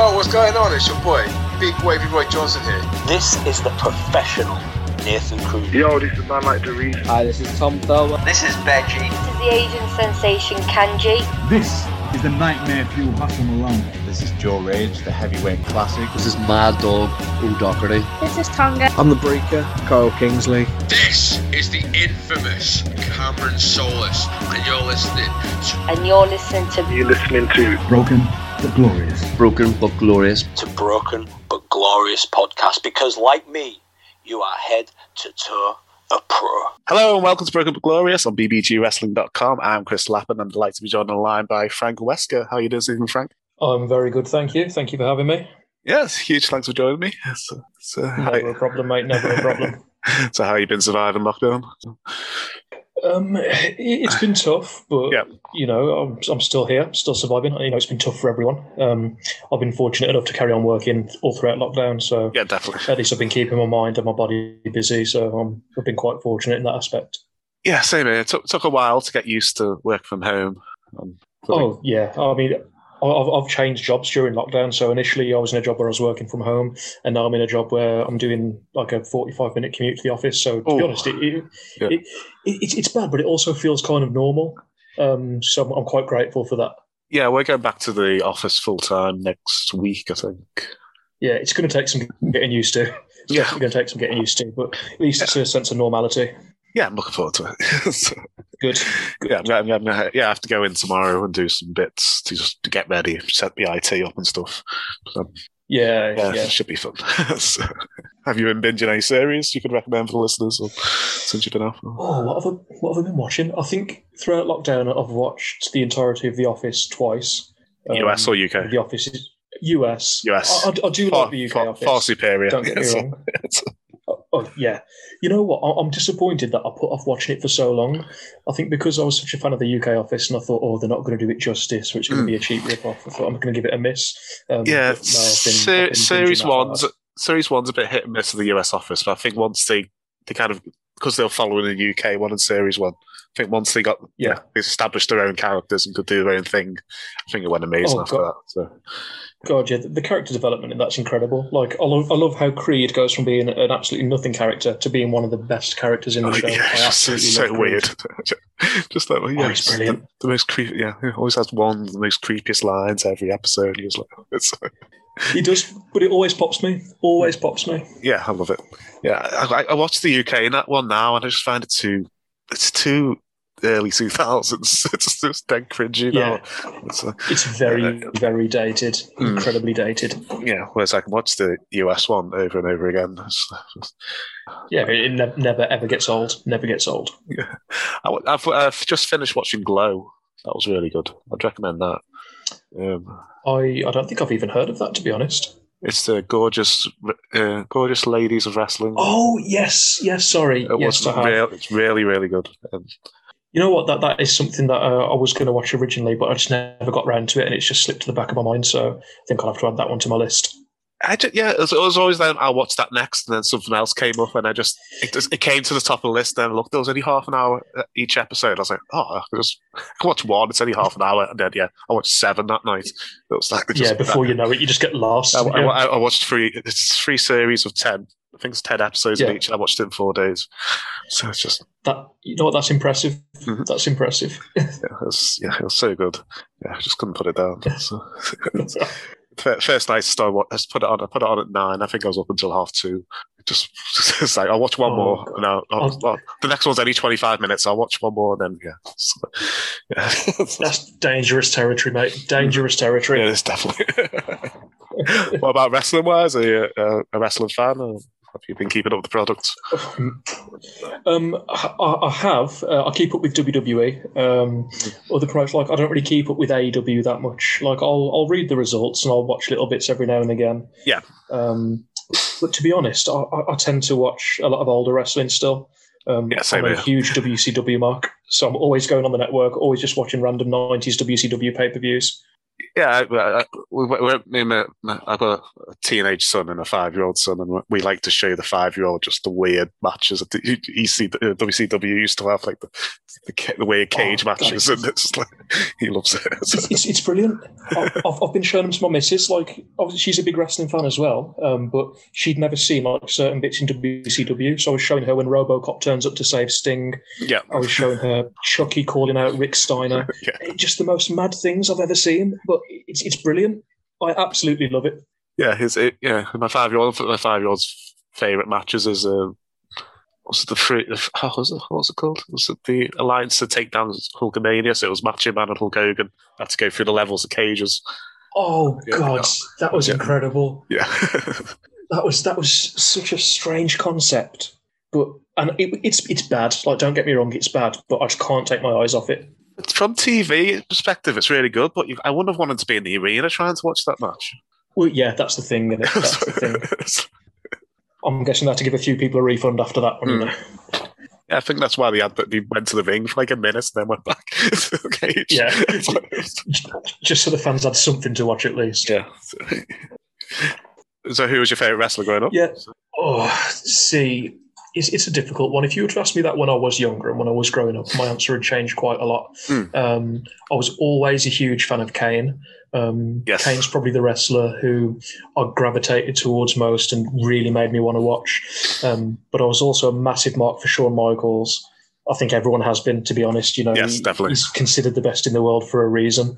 Yo, what's going on? It's your boy, Big Wavy Roy Johnson here. This is the professional Nathan Cruz. Yo, this is man like Doris. Hi, this is Tom Thurber. This is Benji. This is the Asian sensation Kanji. This is the Nightmare Fuel Hustle Malone. This is Joe Rage, the heavyweight classic. This is Mad Dog O'Doherty. This is Tonga. I'm the Breaker, Kyle Kingsley. This is the infamous Cameron Solis, and you're listening to. And you're listening to. You're listening to Broken but Glorious. Broken but Glorious. To Broken but Glorious podcast because, like me, you are head to toe a pro. Hello and welcome to Broken but Glorious on bbgwrestling.com. I'm Chris Lappin. I'm delighted to be joined on the line by Frank Wesker. How are you doing, Stephen Frank? I'm very good, thank you. Thank you for having me. Yes, huge thanks for joining me. So, so, uh, Never how, a problem, mate. Never a problem. so how you been surviving lockdown? Um, it, it's been tough, but Yeah. you know, I'm, I'm still here, still surviving. You know, it's been tough for everyone. Um, I've been fortunate enough to carry on working all throughout lockdown, so Yeah, definitely. at least I've been keeping my mind and my body busy. So I'm, I've been quite fortunate in that aspect. Yeah, same here. It took, took a while to get used to work from home. Um, Oh yeah, I mean, I've, I've changed jobs during lockdown. So initially, I was in a job where I was working from home, and now I'm in a job where I'm doing like a 45 minute commute to the office. So to be Oh. honest, it, it, Yeah. it, it, it's it's bad, but it also feels kind of normal. Um, so I'm, I'm quite grateful for that. yeah, we're going back to the office full time next week, I think. Yeah, it's going to take some getting used to. It's Yeah. going to take some getting used to, but at least it's a sense of normality. Yeah, I'm looking forward to it. So, Good. yeah, I'm, I'm, I'm- yeah, I have to go in tomorrow and do some bits to just to get ready, set the IT up and stuff. So, Yeah, yeah, yeah. it should be fun. so, have you been binging any series you could recommend for the listeners or, since you've been off? Oh, what have I, what have I been watching? I think throughout lockdown, I've watched the entirety of The Office twice. US or Um, UK? The Office is US. US. I, I- I do Far, like the UK far, Office. far superior. Don't get me wrong. Oh, yeah. You know what? I'm disappointed that I put off watching it for so long. I think because I was such a fan of the UK Office, and I thought, oh, they're not going to do it justice, which is going to be a cheap rip-off. I thought I'm going to give it a miss. Um, Mm. yeah, no, been- se- I've been series one's hard. series one's a bit hit and miss of the US office, but I think once they they kind of because they're following the UK one and series one, I think once they got Yeah. they established their own characters and could do their own thing, I think it went amazing Oh, after God. that. So God, yeah, the, the character development in that's incredible. Like, I love, I love how Creed goes from being an absolutely nothing character to being one of the best characters in the Oh, show. yeah, I it's absolutely so weird. just like well, oh, yeah, Oh, it's the, brilliant. the most creepy. Yeah, he always has one of the most creepiest lines every episode. He was like, it's He does, but it always pops me. Always pops me. yeah, I love it. Yeah, I, I- I watched the UK in that one now, and I just find it too. It's too early two thousands. It's just dead cringy now. Yeah. It's, uh, It's very, very dated. Mm. Incredibly dated. yeah, whereas I can watch the US one over and over again. Yeah, it ne- never ever gets old. Never gets old. I, have I've just finished watching Glow. That was really good. I'd recommend that. Um, I, I don't think I've even heard of that, to be honest. it's the gorgeous, uh, gorgeous ladies of wrestling. Oh yes, yes. Sorry, it yes, was real, it's really, really good. Um, You know what? That that is something that uh, I was going to watch originally, but I just never got round to it, and it's just slipped to the back of my mind. So I think I'll have to add that one to my list. I just, yeah, it was, it was always then I'll watch that next, and then something else came up, and I just it, just, it came to the top of the list. Then look, there was only half an hour uh, each episode. I was like, oh, I can just I can watch one. It's only half an hour, and then yeah, I watched seven that night. It was like just, yeah, before you know it, you just get lost. I, Yeah. I, I watched three. It's three series of ten. I think it's ten episodes Yeah. each. And I watched it in four days. So it's just that you know what? That's impressive. Mhm. That's impressive. yeah, it was, yeah, it was so good. Yeah, I just couldn't put it down. So, first night I started, wa- I put it on. I put it on at nine. I think I was up until half two. Just it's like I'll watch one Oh, more. And I'll, I'll, well, the next one's only twenty five minutes. I'll watch one more, and then yeah, So, yeah. That's dangerous territory, mate. Dangerous territory. Yeah, it's definitely. what about wrestling wise? Are you uh, a wrestling fan, or have you been keeping up with the products? Um, I, I have. Uh, I keep up with WWE. Um, other products, like I don't really keep up with AEW that much. Like I'll I'll read the results and I'll watch little bits every now and again. Yeah. Um, but to be honest, I, I tend to watch a lot of older wrestling still. Um, Yeah, same I'm a here. huge WCW mark, so I'm always going on the network, always just watching random '90s WCW pay per views. Yeah, I, I, we, we, me and my, I've got a teenage son and a five-year-old son, and we like to show the five-year-old just the weird matches. that the- EC, uh, WCW used to have like the the, the weird cage Oh, matches, and it's like he loves it. it's, it's, it's brilliant. I've, I've- I've been showing them to my missus. Like, obviously, she's a big wrestling fan as well, um, but she'd never seen like certain bits in WCW. So I was showing her when RoboCop turns up to save Sting. yeah, I was showing her Chucky calling out Rick Steiner. yeah. Just the most mad things I've ever seen. But it's it's brilliant. I absolutely love it. Yeah, his it, yeah. My five year old, my five year old's favorite matches is uh, what's the free? The, how was it? What was it called? Was it the alliance to take down Hulkamania? So it was Macho Man and Hulk Hogan had to go through the levels of cages. Oh Yeah. God, that was Yeah. incredible. Yeah, That was that was such a strange concept. But and it, it's it's bad. Like, don't get me wrong, it's bad. But I just can't take my eyes off it. It's from TV perspective, it's really good. But you, I wouldn't have wanted to be in the arena trying to watch that match. Well, yeah, that's the thing. That's the thing. I'm guessing they had to give a few people a refund after that one. Hmm. Yeah, I think that's why they had. They went to the ring for like a minute, and then went back the. Yeah. Just so the fans had something to watch at least. yeah. So, who was your favorite wrestler growing up? Yeah. Oh, see, it's, it's a difficult one. If you were to ask me that when I was younger and when I was growing up, my answer had changed quite a lot. Hmm. Um, I was always a huge fan of Kane. Um, Yes. Kane's probably the wrestler who I gravitated towards most and really made me want to watch. Um, but I was also a massive mark for Shawn Michaels. I think everyone has been, to be honest. You know, Yes, he- definitely. he's considered the best in the world for a reason.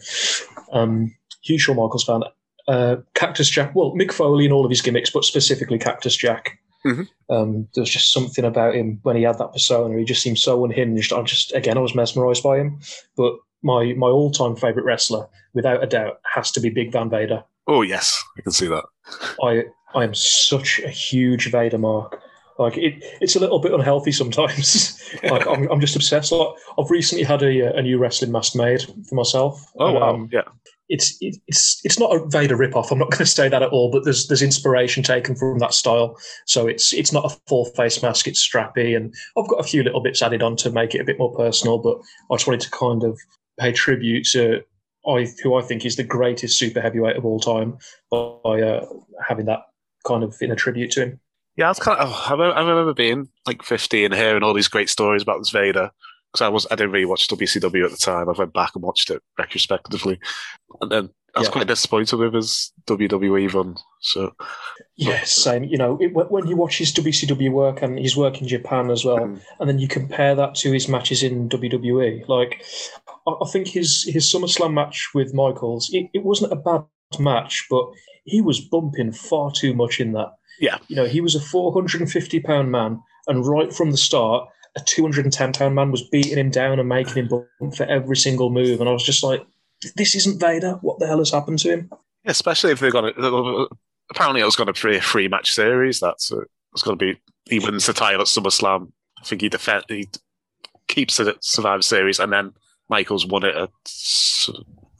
Um, huge Shawn Michaels fan. Uh, Cactus Jack, well, Mick Foley and all of his gimmicks, but specifically Cactus Jack. Mhm. Um, there was just something about him when he had that persona. He just seemed so unhinged. I just, again, I was mesmerised by him. But my my all time favourite wrestler, without a doubt, has to be Big Van Vader. Oh yes, I can see that. I I am such a huge Vader mark. Like it, it's a little bit unhealthy sometimes. like I'm, I'm just obsessed. Like I've recently had a, a new wrestling mask made for myself. Oh wow, Um, yeah. It's it's it's not a Vader ripoff. I'm not going to say that at all, but there's there's inspiration taken from that style. So it's it's not a full face mask. It's strappy, and I've got a few little bits added on to make it a bit more personal. But I just wanted to kind of pay tribute to I who I think is the greatest super heavyweight of all time by uh, having that kind of in a tribute to him. Yeah, I was kind of. Oh, I, remember, being like 15 and hearing all these great stories about this Vader because I was I didn't really watch WCW at the time. I went back and watched it retrospectively, and then I was Yeah. quite disappointed with his WWE run. So Yes, same. You know, it, when- you watch his WCW work and his work in Japan as well, Mm. and then you compare that to his matches in WWE, like I, I think his his SummerSlam match with Michaels, it, it wasn't a bad match, but he was bumping far too much in that. Yeah. you know, he was a 450 pound man, and right from the start, a 210 pound man was beating him down and making him bump for every single move, and I was just like, this isn't Vader. What the hell has happened to him? yeah, especially if they're going to. Apparently, it was going to be a free match series. That's uh, it was going to be he wins the title at SummerSlam. I think he defend he keeps it at Survivor Series, and then Michaels won it at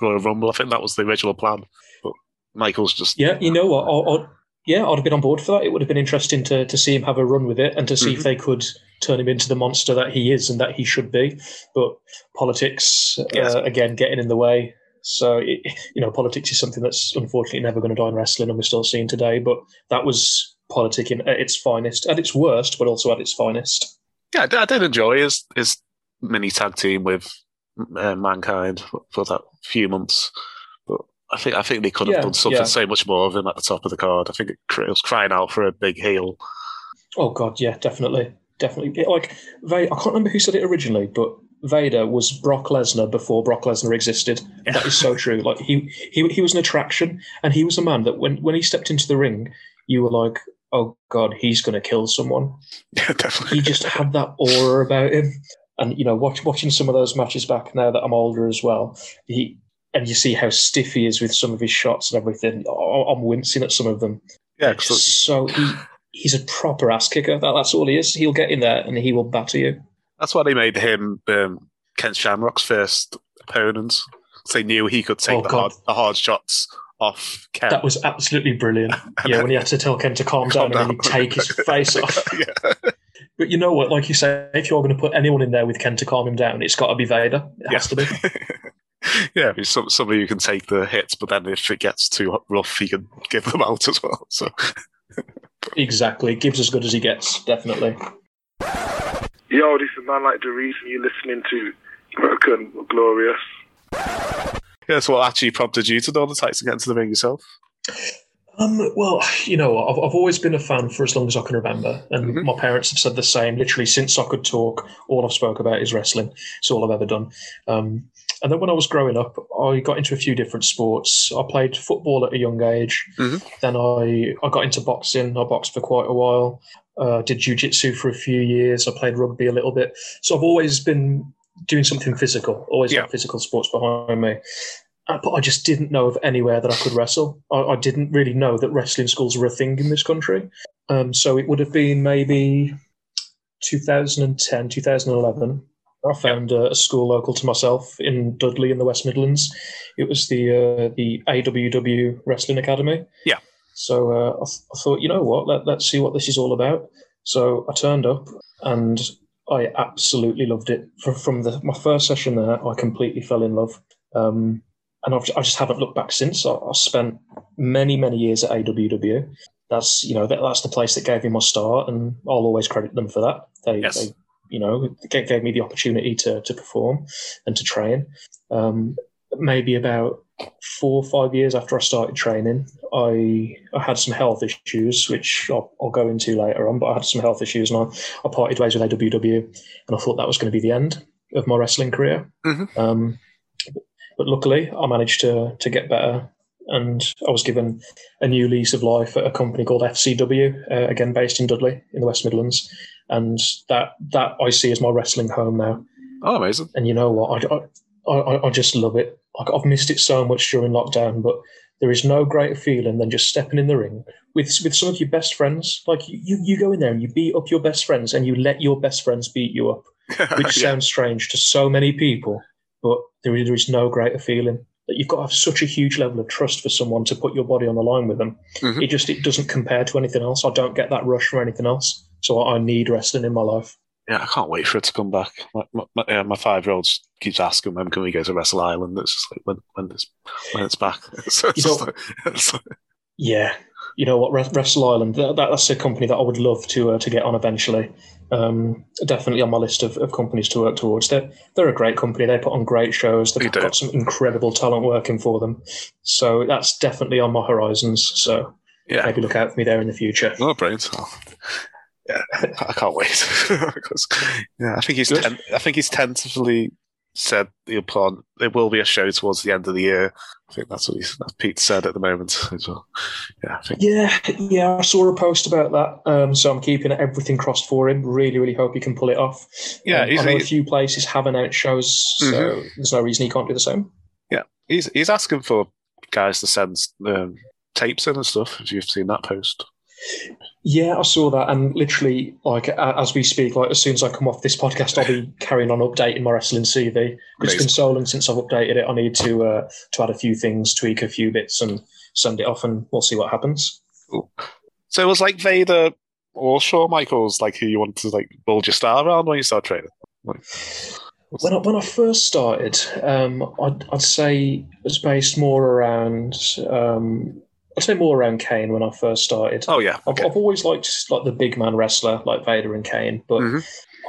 Royal Rumble. I think that was the original plan, but Michaels just Yeah, you know what? I, I, yeah, I'd have been on board for that. It would have been interesting to, to see him have a run with it and to see mm-hmm. if they could turn him into the monster that he is and that he should be. But politics, Yes. uh, again, getting in the way. So, it, you know, politics is something that's unfortunately never going to die in wrestling and we're still seeing today. But that was politicking at its finest, at its worst, but also at its finest. yeah, I did, enjoy his his mini tag team with uh, Mankind for, for that few months, but I think I think they could have Yeah, done something yeah. so much more of him at the top of the card. I think it, it was crying out for a big heel. Oh God, yeah, definitely, definitely. It- like Vader, I can't remember who said it originally, but Vader was Brock Lesnar before Brock Lesnar existed. That is so true. Like he, he, he was an attraction, and he was a man that when when he stepped into the ring, you were like, oh God, he's going to kill someone. Yeah, definitely. He just had that aura about him. And you know, watch, watching some of those matches back now that I'm older as well, he and you see how stiff he is with some of his shots and everything. I- I'm wincing at some of them. yeah, 'cause So he he's a proper ass kicker. That, that's all he is. He'll get in there and he will batter you. that's why they made him um, Ken Shamrock's first opponent. They knew he could take Oh, the, hard, the hard shots off Ken. That was absolutely brilliant. Yeah, when he had to tell Ken to calm down Calm and then he'd take his face off. yeah. But you know what? Like you say, if you're going to put anyone in there with Ken to calm him down, it's got to be Vader. It has to be. yeah, he's some, somebody who can take the hits, but then if it gets too rough, he can give them out as well. So Exactly. Gibbs as good as he gets, definitely. Yo, this is man like the reason you're listening to Broken Glorious. yeah, so what actually prompted you to know the tights and get into the ring yourself? Um, well, you know, I've, I've always been a fan for as long as I can remember, and Mhm. my parents have said the same. Literally, since I could talk, all I've spoke about is wrestling. It's all I've ever done. Um, and then when I was growing up, I got into a few different sports. I played football at a young age. Mhm. Then I, I got into boxing. I boxed for quite a while. Uh, did jujitsu for a few years. I played rugby a little bit. So I've always been doing something physical. Always Yeah. had physical sports behind me. Uh, But I just didn't know of anywhere that I could wrestle. I, I didn't really know that wrestling schools were a thing in this country. Um, so it would have been maybe 2010, 2011. I found a, a school local to myself in Dudley in the West Midlands. It was the uh, the AWW Wrestling Academy. Yeah. So uh, I, th- I thought, you know what, Let, let's see what this is all about. So I turned up and I absolutely loved it. From, from the, my first session there, I completely fell in love. Um, and I've, I just haven't looked back since. I, I spent many, many years at AWW. That's you know that, that's the place that gave me my start, and I'll always credit them for that. They, Yes. they you know, gave, gave me the opportunity to to perform and to train. Um, maybe about four or five years after I started training, I I had some health issues, which I'll, I'll go into later on. But I had some health issues, and I, I parted ways with AWW, and I thought that was going to be the end of my wrestling career. Mhm. Um, but luckily, I managed to to get better, and I was given a new lease of life at a company called FCW, uh, again based in Dudley in the West Midlands, and that that I see as my wrestling home now. Oh, amazing. And you know what? I, I, I, I just love it. Like I've missed it so much during lockdown, but there is no greater feeling than just stepping in the ring with with some of your best friends. Like you, you, go in there and you beat up your best friends, and you let your best friends beat you up, which Yeah. sounds strange to so many people, but there is, there is no greater feeling that you've got to have such a huge level of trust for someone to put your body on the line with them. Mhm. It just it doesn't compare to anything else. I don't get that rush from anything else, so I, need wrestling in my life. Yeah, I can't wait for it to come back. My, my, my, yeah, my five year old keeps asking when can we go to Wrestle Island. It's just like when when it's when it's back. so it's know- like, it's like- Yeah, you know what, Wrestle Island. That, that's a company that I would love to uh, to get on eventually. Um, definitely on my list of, of companies to work towards. They're they're a great company. They put on great shows. They They've got some incredible talent working for them. So that's definitely on my horizons. So yeah. maybe look out for me there in the future. Oh, brilliant! Yeah, I can't wait. because, yeah, I think he's ten, I think he's tentatively said he'll put on. There will be a show towards the end of the year. I think that's what he's, that's Pete said at the moment as well. Yeah. Yeah, yeah, I saw a post about that. Um, so I'm keeping everything crossed for him. Really, really hope he can pull it off. Yeah, Um, he's- I know a few places have announced shows, so there's no reason he can't do the same. Yeah, he's he's asking for guys to send um, tapes in and stuff. If you've seen that post. Yeah, I saw that, and literally, like as we speak, like as soon as I come off this podcast, I'll be carrying on updating my wrestling CV. It's been so long since I've updated it. I need to uh, to add a few things, tweak a few bits, and send it off, and we'll see what happens. So it was like Vader or Shawn Michaels, like who you wanted to like build your star around when you start training. Like, When I, when I first started, um, I'd, I'd say it was based more around. Um, I'd say more around Kane when I first started. oh yeah, I've. I've always liked like the big man wrestler like Vader and Kane, but Mhm.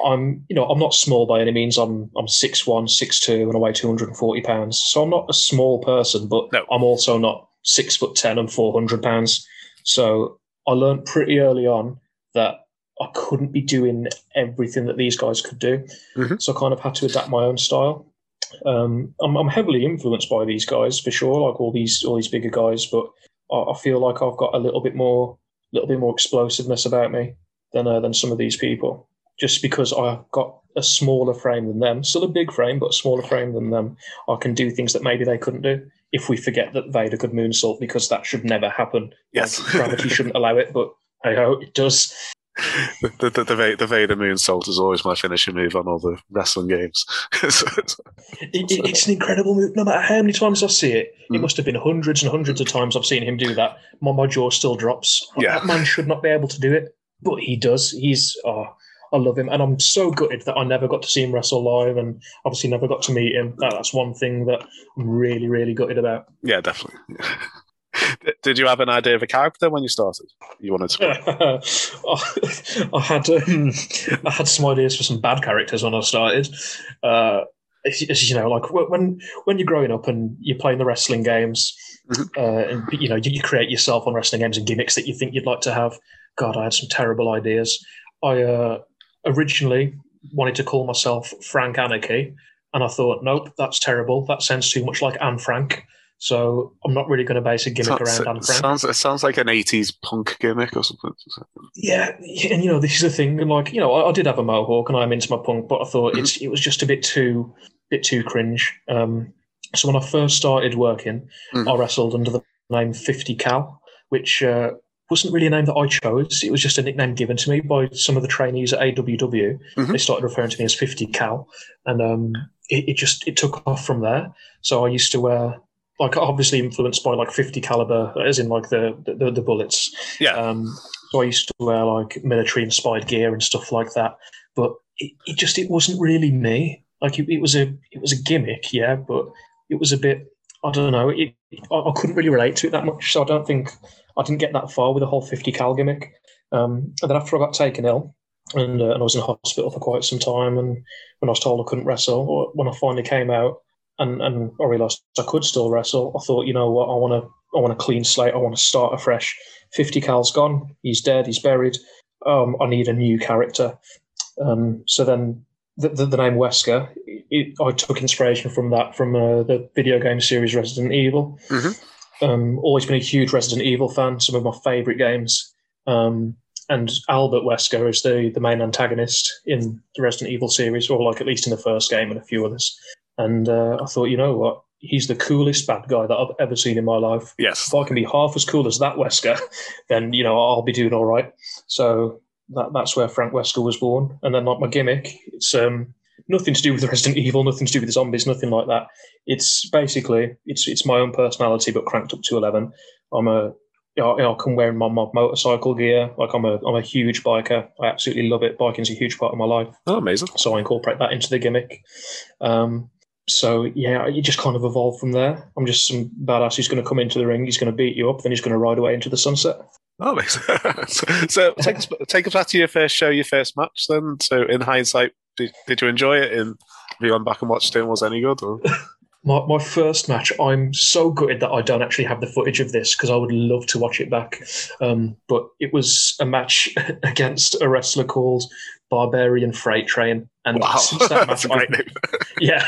I'm you know I'm not small by any means. I'm I'm six one, six two, and I weigh two hundred and forty pounds. So I'm not a small person, but No. I'm also not six foot ten and four hundred pounds. So I learned pretty early on that I couldn't be doing everything that these guys could do. Mhm. So I kind of had to adapt my own style. Um, I'm, I'm heavily influenced by these guys for sure, like all these all these bigger guys, but I, feel like I've got a little bit more little bit more explosiveness about me than uh, than some of these people. Just because I've got a smaller frame than them, still a big frame, but a smaller frame than them, I can do things that maybe they couldn't do. If we forget that Vader could moonsault, because that should never happen. Yes. Like, gravity shouldn't allow it, but I hope it does. The, the, the, the Vader moonsault is always my finishing move on all the wrestling games. So it's- It, it- it's an incredible move. No matter how many times I see it, it Mm. must have been hundreds and hundreds of times I've seen him do that. My, my jaw still drops. Yeah. That man should not be able to do it, but he does. He's. Oh, I love him, and I'm so gutted that I never got to see him wrestle live, and obviously never got to meet him. That, that's one thing that I'm really, really gutted about. Yeah, definitely. Did- you have an idea of a character when you started? You wanted to. I had um, I had some ideas for some bad characters when I started. Uh, you know, like when when you're growing up and you're playing the wrestling games, Mhm. uh, and you know you, you create yourself on wrestling games and gimmicks that you think you'd like to have. God, I had some terrible ideas. I uh, originally wanted to call myself Frank Anarchy, and I thought, nope, that's terrible. That sounds too much like Anne Frank. So I'm not really going to base a gimmick Sounds, around Anne Frank. sounds, it sounds like an 80s punk gimmick or something. Yeah, and you know this is the thing. Like you know, I, I did have a mohawk, and I'm into my punk, but I thought Mhm. it's it was just a bit too bit too cringe. Um, so when I first started working, Mhm. I wrestled under the name Fifty Cal, which uh, wasn't really a name that I chose. It was just a nickname given to me by some of the trainees at AWW. Mhm. They started referring to me as Fifty Cal, and um, it, it just it took off from there. So I used to wear. Like obviously influenced by like 50 caliber, as in like the the, the bullets. Yeah. Um, so I used to wear like military inspired gear and stuff like that. But it, it just it wasn't really me. Like it, it was a it was a gimmick, yeah, but it was a bit I don't know. It, I, I couldn't really relate to it that much, so I don't think I didn't get that far with the whole fifty cal gimmick. Um, and then after I got taken ill, and, uh, and I was in hospital for quite some time, and when I was told I couldn't wrestle, or when I finally came out, and, and I realised I could still wrestle, I thought, you know what, I want to I want a clean slate. I want to start afresh. Fifty cal's gone. He's dead. He's buried. Um, I need a new character. Um, so then the, the, the name Wesker, it, I took inspiration from that from uh, the video game series Resident Evil. Mhm. Um, always been a huge Resident Evil fan. Some of my favourite games. Um, and Albert Wesker is the, the main antagonist in the Resident Evil series, or like at least in the first game and a few others. And uh, I thought, you know what? He's the coolest bad guy that I've ever seen in my life Yes. if I can be half as cool as that Wesker, then you know I'll be doing all right. So that that's where Frank Wesker was born. And then like my gimmick, it's um nothing to do with Resident Evil, nothing to do with the zombies, nothing like that. It's basically it's it's my own personality but cranked up to eleven. I'm a you know, I can wear my, my motorcycle gear. Like I'm a I'm a huge biker. I absolutely love it. Biking's a huge part of my life Oh, amazing. so I incorporate that into the gimmick. Um, so yeah, you just kind of evolve from there. I'm just some badass who's going to come into the ring, he's going to beat you up, then he's going to ride away into the sunset. Oh, amazing. so, so take us take us back to your first show, your first match. Then, so in hindsight, did, did you enjoy it? And have you gone back and watched it? Was it any good? My, my first match, I'm so gutted that I don't actually have the footage of this because I would love to watch it back. Um, but it was a match against a wrestler called Barbarian Freight Train. And Wow, since that that's match, great I've- name. yeah,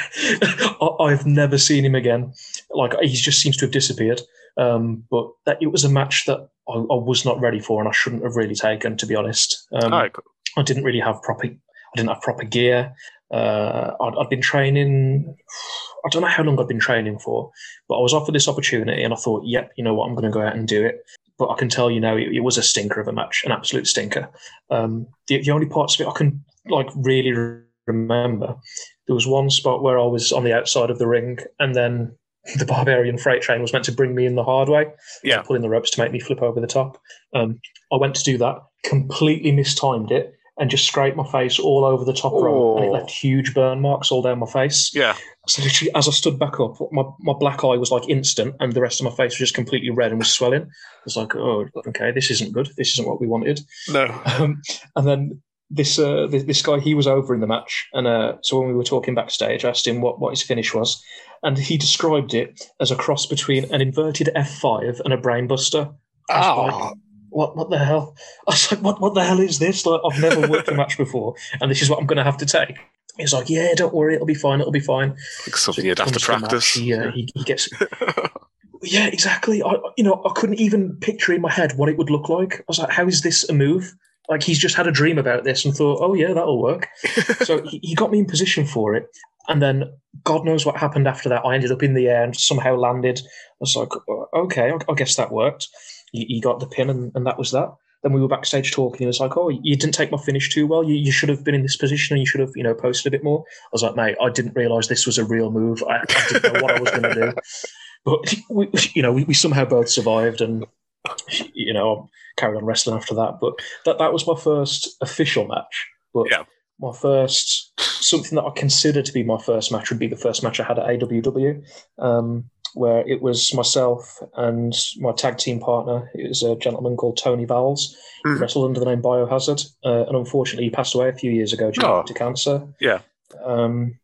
I, I've never seen him again. Like he just seems to have disappeared. Um, but that it was a match that I, I was not ready for, and I shouldn't have really taken, to be honest. Um, right, cool. I didn't really have proper. I didn't have proper gear. Uh, I'd, I'd been training. I don't know how long I've been training for, but I was offered this opportunity, and I thought, "Yep, you know what, I'm going to go out and do it." But I can tell you now, it, it was a stinker of a match, an absolute stinker. Um, the, the only parts of it I can like really remember, there was one spot where I was on the outside of the ring, and then the barbarian freight train was meant to bring me in the hard way, Yeah. pulling the ropes to make me flip over the top. Um, I went to do that, completely mistimed it, and just scraped my face all over the top rope, and it Oh. left huge burn marks all down my face. Yeah. So literally, as I stood back up, my, my black eye was like instant, and the rest of my face was just completely red and was swelling. I was like, "Oh, okay, this isn't good. This isn't what we wanted." No. Um, and then this, uh, this this guy, he was over in the match, and uh, so when we were talking backstage, I asked him what, what his finish was, and he described it as a cross between an inverted F five and a brainbuster. Oh. What what the hell? I was like, what what the hell is this? Like, I've never worked a match before, and this is what I'm going to have to take. He was like, yeah, don't worry, it'll be fine, it'll be fine. Like something So you'd have to comes the match, practice. He, uh, he, he gets yeah, exactly. I, you know, I couldn't even picture in my head what it would look like. I was like, how is this a move? Like he's just had a dream about this and thought, oh yeah, that'll work. so he, he got me in position for it, and then God knows what happened after that. I ended up in the air and somehow landed. I was like, "Oh, okay, I, I guess that worked. He, he got the pin, and, and that was that. Then we were backstage talking. He was like, "Oh, you didn't take my finish too well. You, you should have been in this position, and you should have, you know, posted a bit more." I was like, "Mate, I didn't realize this was a real move. I, I didn't know what I was going to do." But we, you know, we, we somehow both survived, and you know, carried on wrestling after that. But that that was my first official match. But Yeah. my first, something that I consider to be my first match would be the first match I had at AWW, um, where it was myself and my tag team partner. It was a gentleman called Tony Vowles. He Mhm. wrestled under the name Biohazard, uh, and unfortunately, he passed away a few years ago due Oh. to cancer. Yeah. Um,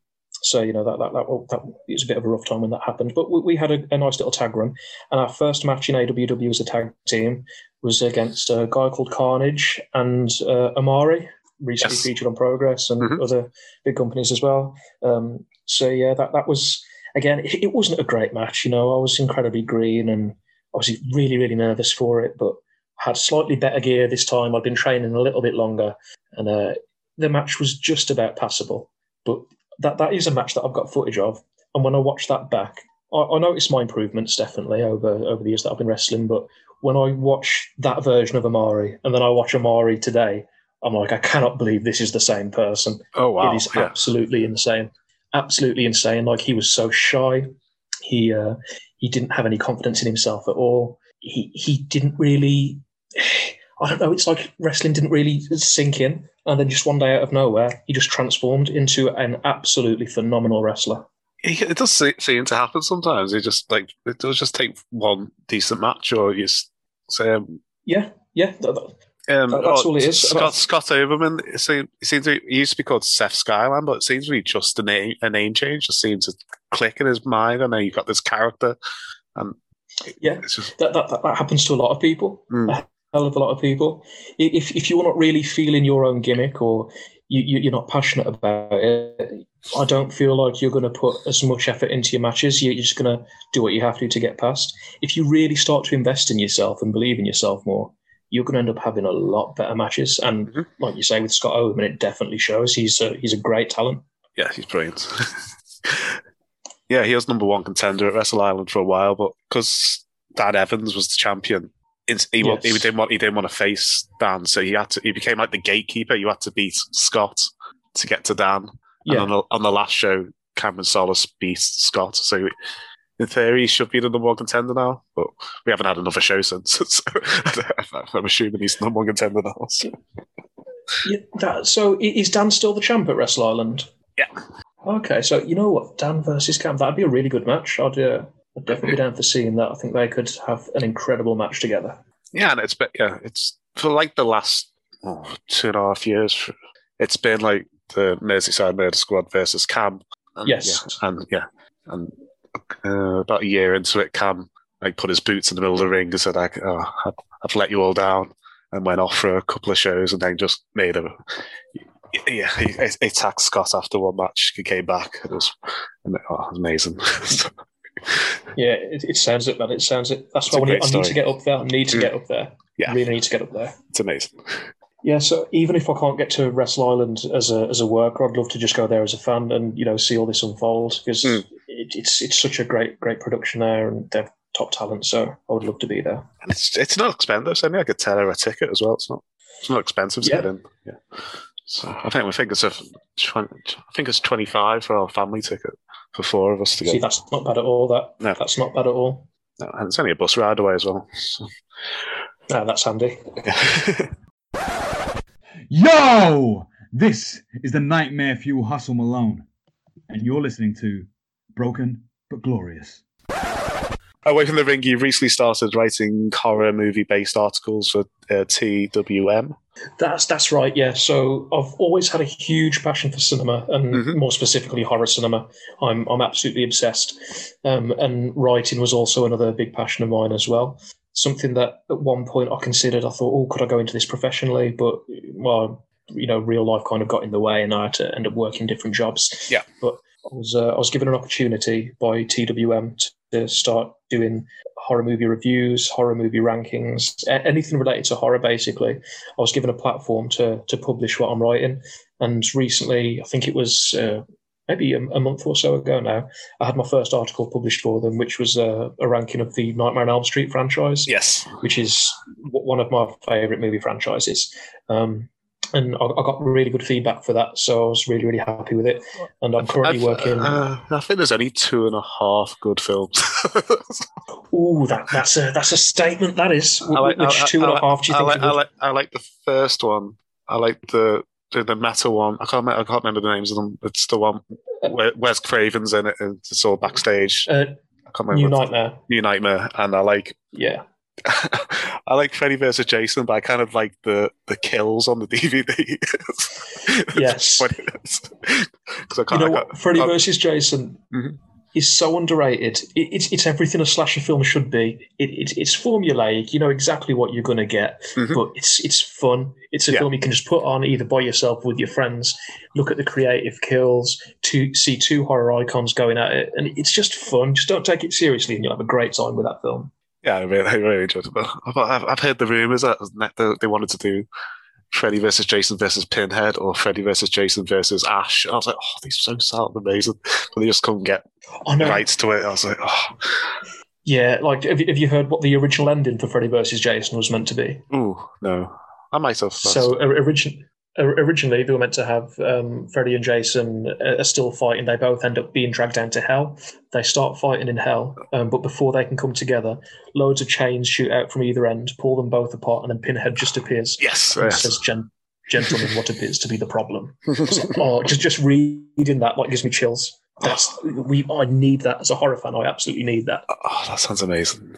so you know that that, that that it was a bit of a rough time when that happened. But we, we had a, a nice little tag run, and our first match in AWW as a tag team was against a guy called Carnage and uh, Amari, recently Yes. featured on Progress and Mhm. other big companies as well. Um, so yeah, that that was again. It, it wasn't a great match. You know, I was incredibly green and obviously really really nervous for it, but had slightly better gear this time. I'd been training a little bit longer, and uh, the match was just about passable. But that that is a match that I've got footage of, and when I watch that back, I, I noticed my improvements definitely over over the years that I've been wrestling. But when I watch that version of Amari, and then I watch Amari today, I'm like, I cannot believe this is the same person. Oh wow! It is yeah. absolutely insane, absolutely insane. Like he was so shy. He uh, he didn't have any confidence in himself at all. He he didn't really. I don't know. It's like wrestling didn't really sink in, and then just one day out of nowhere, he just transformed into an absolutely phenomenal wrestler. It does seem to happen sometimes. It just like it does just take one decent match, or you say, um, Yeah, yeah. that- that- um, That- that's all it is. Scott Scott Overman. It seems, it seems to, he used to be called Seth Skyland, but it seems to be just a name a name change. Just seems to click in his mind, and then you've got this character, and Yeah. just that, that, that, that happens to a lot of people. Mm. A hell of a lot of people. If if you're not really feeling your own gimmick or you, you you're not passionate about it, I don't feel like you're going to put as much effort into your matches. You're just going to do what you have to to get past. If you really start to invest in yourself and believe in yourself more, you're going to end up having a lot better matches. And Mhm. like you say with Scott Owen, it definitely shows. He's a, he's a great talent. yeah, he's brilliant. yeah, he was number one contender at Wrestle Island for a while, but because Dan Evans was the champion, he, wa- he didn't want he didn't want to face Dan, so he had to. He became like the gatekeeper. You had to beat Scott to get to Dan. And Yeah. on the, on the last show, Cameron Solis beat Scott. So in theory, he should be the number one contender now, but we haven't had another show since. So I'm assuming he's the number one contender now. so. Yeah, that, so is Dan still the champ at Wrestle Island? Yeah. Okay, so you know what, Dan versus Cam, that'd be a really good match. I'd, uh, I'd definitely be down for seeing that. I think they could have an incredible match together. Yeah, and it's been, yeah, it's for like the last oh, two and a half years. It's been like the Merseyside Murder Squad versus Cam. And, Yes. yeah, and yeah, and uh, about a year into it, Cam like put his boots in the middle of the ring and said, like, oh, I've, I've let you all down," and went off for a couple of shows, and then just made a. Yeah, he, he attacked Scott after one match. He came back. It was, oh, it was amazing. Yeah, it, it sounds it, man. It sounds it. That's It's why I need, I need to get up there. I need to get up there. Yeah. I Really need to get up there. it's amazing. Yeah, so even if I can't get to Wrestle Island as a as a worker, I'd love to just go there as a fan and you know see all this unfold because Mm. It, it's it's such a great great production there and they're top talent. So I would love to be there. And it's it's not expensive. I It's only like a tenner a ticket as well. It's not it's not expensive to Yeah. get in. Yeah. So I think we think it's a twen- I think it's twenty five for our family ticket for four of us to go. See, that's not bad at all. That No. that's not bad at all. No, and it's only a bus ride away as well. So, Ah, that's handy. Yo! This is the Nightmare Fuel Hustle Malone, and you're listening to Broken but Glorious. Away from the ring, you recently started writing horror movie based articles for uh, TWM. That's that's right. Yeah. So I've always had a huge passion for cinema, and Mhm. more specifically horror cinema. I'm I'm absolutely obsessed. Um, and writing was also another big passion of mine as well. Something that at one point I considered. I thought, oh, could I go into this professionally? But well, you know, real life kind of got in the way, and I had to end up working different jobs. Yeah. But I was uh, I was given an opportunity by TWM to start doing horror movie reviews, horror movie rankings, anything related to horror. Basically, I was given a platform to to publish what I'm writing. And recently, I think it was uh, maybe a, a month or so ago now, I had my first article published for them, which was uh, a ranking of the Nightmare on Elm Street franchise Yes. which is w- one of my favorite movie franchises. Um, and I, I got really good feedback for that, so I was really, really happy with it. And I'm currently I've- working. Uh, I think there's only two and a half good films. Ooh, that, that's a that's a statement. That is. I like- Which I- two and a half do you I think? like, I like, I like the first one. I like the the, the metal one. I can't, I can't remember the names of them. It's the one where Wes Craven's in it. And it's all backstage. Uh, I can't remember. New Nightmare. New Nightmare, and I like Yeah. I like Freddy versus Jason, but I kind of like the the kills on the DVD. Yes. Because I You can't. You know what? can't Freddy I- versus Jason Mhm. is so underrated. It, it's it's everything a slasher film should be. It, it, it's formulaic. You know exactly what you're going to get, Mhm. but it's it's fun. It's a Yeah. film you can just put on either by yourself or with your friends. Look at the creative kills. To see two horror icons going at it, and it's just fun. Just don't take it seriously, and you'll have a great time with that film. Yeah, I really, I really enjoyed it. I've, I've, I've heard the rumors that they wanted to do Freddy versus Jason versus Pinhead or Freddy versus Jason versus Ash. I was like, oh, these so sound amazing, but they just couldn't get I know. rights to it. I was like, oh, Yeah, like have you, have you heard what the original ending for Freddy versus Jason was meant to be? Oh no, I might have. So origin, originally they were meant to have um, Freddy and Jason uh, are still fighting. They both end up being dragged down to hell. They start fighting in hell, um, but before they can come together, loads of chains shoot out from either end, pull them both apart, and then Pinhead just appears. yes, and yes. says, Gen- "Gentlemen, what appears to be the problem?" Like, oh, just just reading that like gives me chills. That's we. I need that as a horror fan. I absolutely need that. oh, that sounds amazing.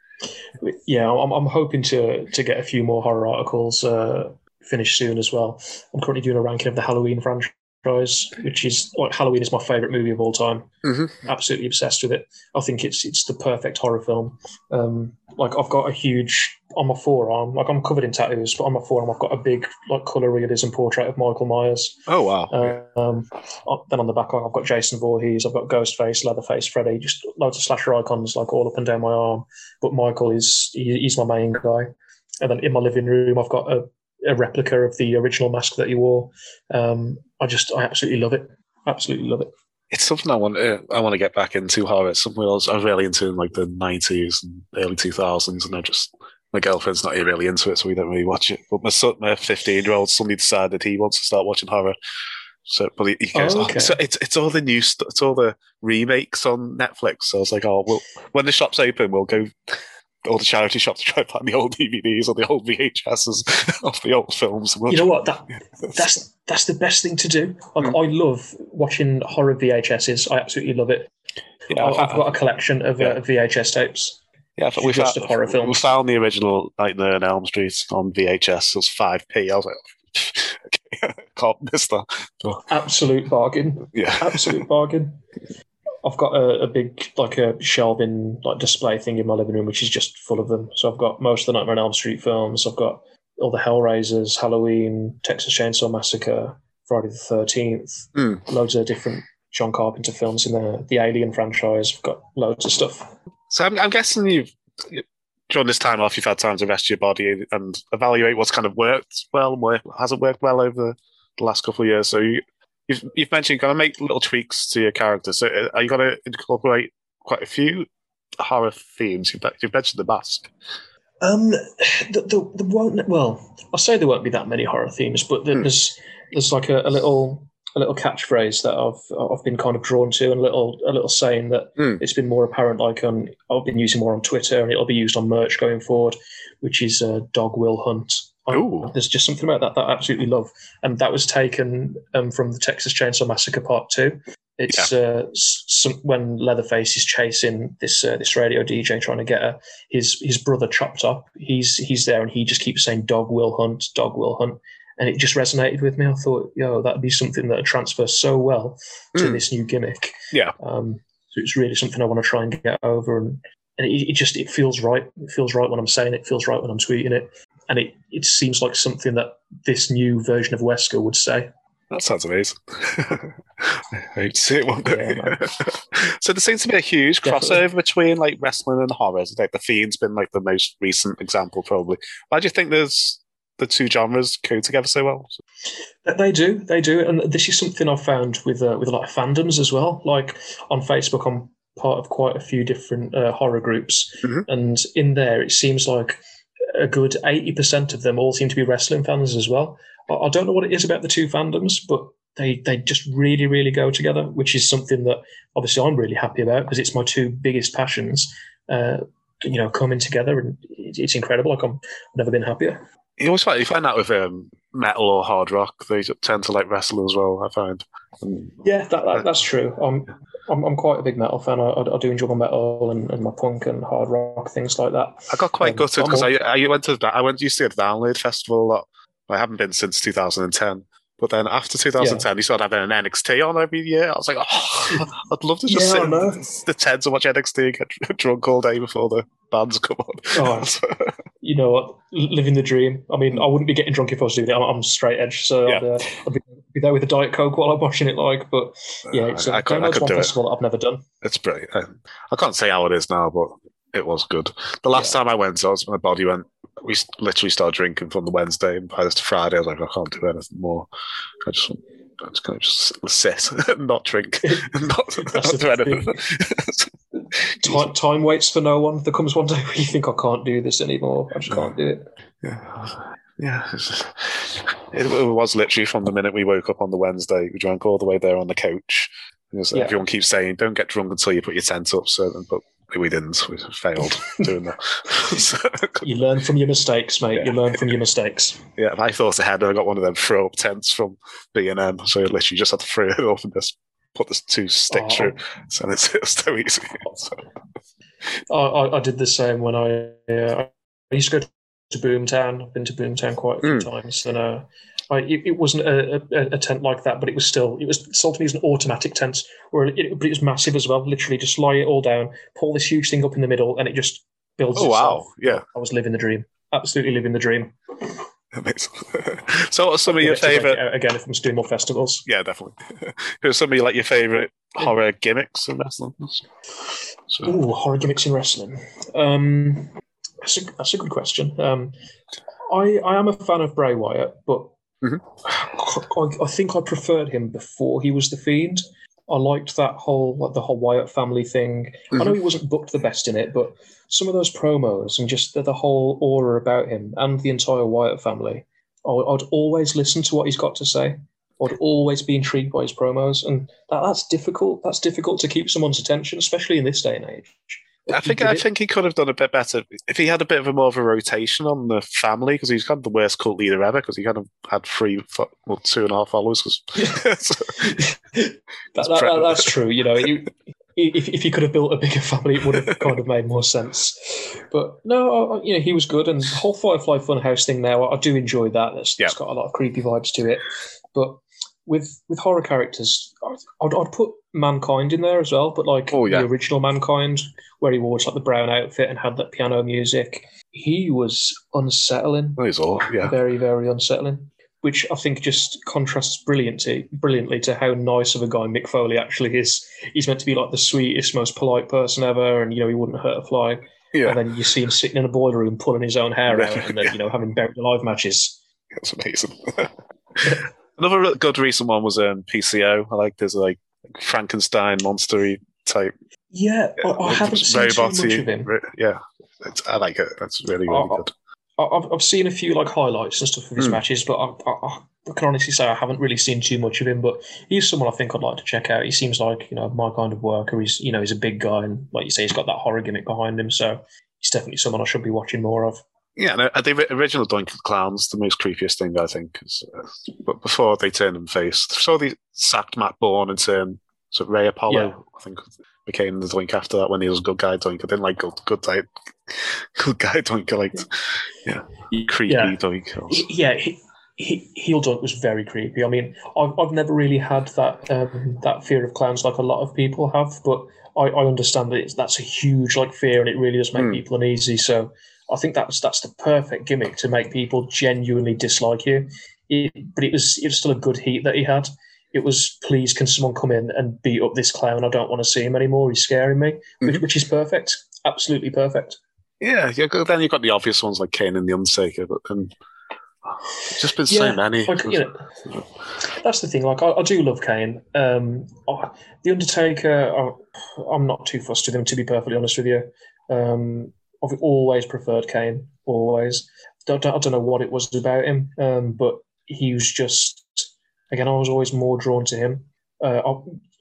Yeah, I'm, I'm hoping to to get a few more horror articles uh, finished soon as well. I'm currently doing a ranking of the Halloween franchise, which is like Halloween is my favorite movie of all time. Mhm. Absolutely obsessed with it. I think it's it's the perfect horror film. Um, like I've got a huge on my forearm, like I'm covered in tattoos, but on my forearm I've got a big like color realism portrait of Michael Myers. Oh wow, Um, uh, then on the back, I've got Jason Voorhees, I've got Ghostface, Leatherface, Freddy, just loads of slasher icons like all up and down my arm. But Michael is he, he's my main guy. And then in my living room, I've got a, a replica of the original mask that he wore. Um, I just I absolutely love it. Absolutely love it. it's something I want. Uh, I want to get back into horror. It's something I was, I was really into in like the nineties and early two thousands, and I just my girlfriend's not really into it, so we don't really watch it. But my son, my fifteen year old, suddenly decided he wants to start watching horror. So, but he, he goes, Oh, oh, okay. it's, it's it's all the new stuff. It's all the remakes on Netflix. So I was like, oh, well, when the shops open, we'll go. All the charity shops to try and find the old DVDs or the old VHSs of the old films. We'll You know what? That that's that's the best thing to do. Like I love watching horror VHSs. I absolutely love it. Yeah, I've- I've got a collection of uh, VHS tapes. Yeah, we found, horror films. we found the original Nightmare on Elm Street on VHS. It was 5p. I was like, okay, can't miss that. Absolute bargain. yeah. absolute bargain. I've got a, a big like a shelving like display thing in my living room, which is just full of them. So I've got most of the Nightmare on Elm Street films. I've got all the Hellraisers, Halloween, Texas Chainsaw Massacre, Friday the Thirteenth, Hmm. loads of different John Carpenter films in there. The Alien franchise. I've got loads of stuff. So I'm, I'm guessing you've, during this time off, you've had time to rest your body and evaluate what's kind of worked well and what hasn't worked well over the last couple of years. So you, you've, you've mentioned going to make little tweaks to your character. So uh, are you going to incorporate quite a few horror themes? You've, you've mentioned the mask. Um, the, the, the won't well, I say there won't be that many horror themes, but there- Hmm. there's there's like a, a little a little catchphrase that I've I've been kind of drawn to, and a little a little saying that Hmm. it's been more apparent. Like on I've been using more on Twitter, and it'll be used on merch going forward, which is uh, dog will hunt. I- there's just something about that that I absolutely love, and that was taken um, from the Texas Chainsaw Massacre Part Two. It's uh, some, when Leatherface is chasing this uh, this radio DJ trying to get her. His his brother chopped up. He's he's there and he just keeps saying "dog will hunt, dog will hunt," and it just resonated with me. I thought, yo, that'd be something that would transfer so well to Mm. this new gimmick. Yeah. Um, so it's really something I want to try and get over, and and it, it just it feels right. It feels right when I'm saying it. it feels right when I'm tweeting it, and it it seems like something that this new version of Wesker would say. That sounds amazing. I hope to see it one day. Yeah, so there seems to be a huge Definitely. crossover between like wrestling and horror. Like the Fiend's been like the most recent example, probably. Why do you think there's the two genres go together so well? They do, they do, and this is something I've found with uh, with a lot of fandoms as well. Like on Facebook, I'm part of quite a few different uh, horror groups, Mhm. and in there, it seems like a good eighty percent of them all seem to be wrestling fans as well. I, I don't know what it is about the two fandoms, but they they just really really go together, which is something that obviously I'm really happy about because it's my two biggest passions. Uh, you know, coming together, and it's incredible. Like I'm, I've never been happier. You always find you find that with um, metal or hard rock, they tend to like wrestling as well. I find. And, Yeah, that, that that's true. I'm, I'm I'm quite a big metal fan. I, I, I do enjoy my metal and, and my punk and hard rock things like that. I got quite Um, gutted because I, I went to I went used to the Download Festival a lot. I haven't been since 2010. But then after 2010, he started having an NXT on every year. I was like, oh, I'd love to just Yeah, sit in the tents and watch NXT and get drunk all day before the bands come on. Oh, you know what? Living the dream. I mean, I wouldn't be getting drunk if I was doing it. I'm, I'm straight edge, so I'd, uh, I'd be, be there with a diet coke while I'm watching it. Like, but yeah, it's I- I a could- I could one do it. that I've never done. It's brilliant. I, I can't say how it is now, but it was good. The last time I went, so was, my body went. We literally started drinking from the Wednesday, and by this Friday, I was like, I can't do anything more. I just, I just kind of just sit, and not drink, and not, That's not the do anything. Time, time waits for no one. There comes one day where you think I can't do this anymore. I just can't do it. Yeah, yeah. It, it was literally from the minute we woke up on the Wednesday. We drank all the way there on the couch. Yeah. Everyone keeps saying, "Don't get drunk until you put your tent up." So, but we didn't. We failed doing that. So, You learn from your mistakes, mate. You learn from your mistakes. yeah, and I thought ahead, I got one of them throw up tents from B and M. So I literally just had to throw it off and just put the two sticks Oh. through. So it's, it's so easy. So, I, I, I did the same when I uh, I used to go to Boomtown. I've been to Boomtown quite a few Mm. times, and uh, I, it, it wasn't a, a, a tent like that, but it was still it was sold to me as an automatic tent, where it, but it was massive as well. Literally, just lie it all down, pull this huge thing up in the middle, and it just builds. oh wow, yeah, I was living the dream. Absolutely living the dream. amazing. so, what are some of your favorite? it again if I'm doing more festivals. Yeah, definitely. Who's some of your like your favorite horror gimmicks in wrestling? So, Ooh, horror gimmicks in wrestling. Um, that's a, that's a good question. Um, I I am a fan of Bray Wyatt, but Mhm. I, I think I preferred him before he was the Fiend. I liked that whole like the whole Wyatt family thing. I know he wasn't booked the best in it, but some of those promos and just the, the whole aura about him and the entire Wyatt family, I, I'd always listen to what he's got to say. I'd always be intrigued by his promos, and that, that's difficult. That's difficult to keep someone's attention, especially in this day and age. I think I it. think he could have done a bit better if he had a bit of a more of a rotation on the family because he's kind of the worst cult leader ever because he kind of had three, well, two and a half followers. 'cause- that, that, that- that's true. You know, you, if if he could have built a bigger family, it would have kind of made more sense. But no, I- I- you know, he was good, and the whole Firefly Funhouse thing. Now, I do enjoy that. It's, it's got a lot of creepy vibes to it. But with with horror characters, I'd, I'd put Mankind in there as well. But like Oh, yeah. the original Mankind, where he wore like the brown outfit and had that piano music, he was unsettling he's all yeah. very, very unsettling. Which I think just contrasts brilliantly, brilliantly to how nice of a guy Mick Foley actually is. He's meant to be like the sweetest, most polite person ever, and you know he wouldn't hurt a fly. Yeah. And then you see him sitting in a boiler room pulling his own hair out, and then you know having buried alive matches. That's amazing. Another good recent one was um, PCO. I like this like Frankenstein monstery type. Yeah, I, I haven't seen too much of him. Yeah, it's, I like it. That's really really Oh, good. I- I've, I've seen a few like highlights and stuff of his Hmm. matches, but I, I, I can honestly say I haven't really seen too much of him. But he's someone I think I'd like to check out. He seems like you know my kind of worker. He's you know he's a big guy, and like you say, he's got that horror gimmick behind him. So he's definitely someone I should be watching more of. Yeah, no, the original Doink of the Clowns, the most creepiest thing I think. Is, uh, but before they turned him face, so they sacked Matt Bourne and turned so Ray Apollo. Yeah. I think became the Doink after that when he was good guy Doink. I didn't like good good type, good guy Doink. I liked yeah, creepy Yeah. Doink. He- yeah, he, he, heel Doink was very creepy. I mean, I've, I've never really had that um, that fear of clowns like a lot of people have, but I, I understand that it's, that's a huge like fear, and it really does make Hmm. people uneasy. So I think that's that's the perfect gimmick to make people genuinely dislike you. It, but it was it was still a good heat that he had. It was please, can someone come in and beat up this clown? I don't want to see him anymore. He's scaring me, which, which is perfect, absolutely perfect. Yeah, yeah. Then you've got the obvious ones like Kane and the Undertaker, but there's just been so Yeah, many. like, you know, that's the thing. Like, I, I do love Kane. Um, I- the Undertaker, I, I'm not too fussed with him, to be perfectly honest with you. Um, I've always preferred Kane, always. Don't, don't- I don't know what it was about him, um, but he was just. Again, I was always more drawn to him. Uh, I,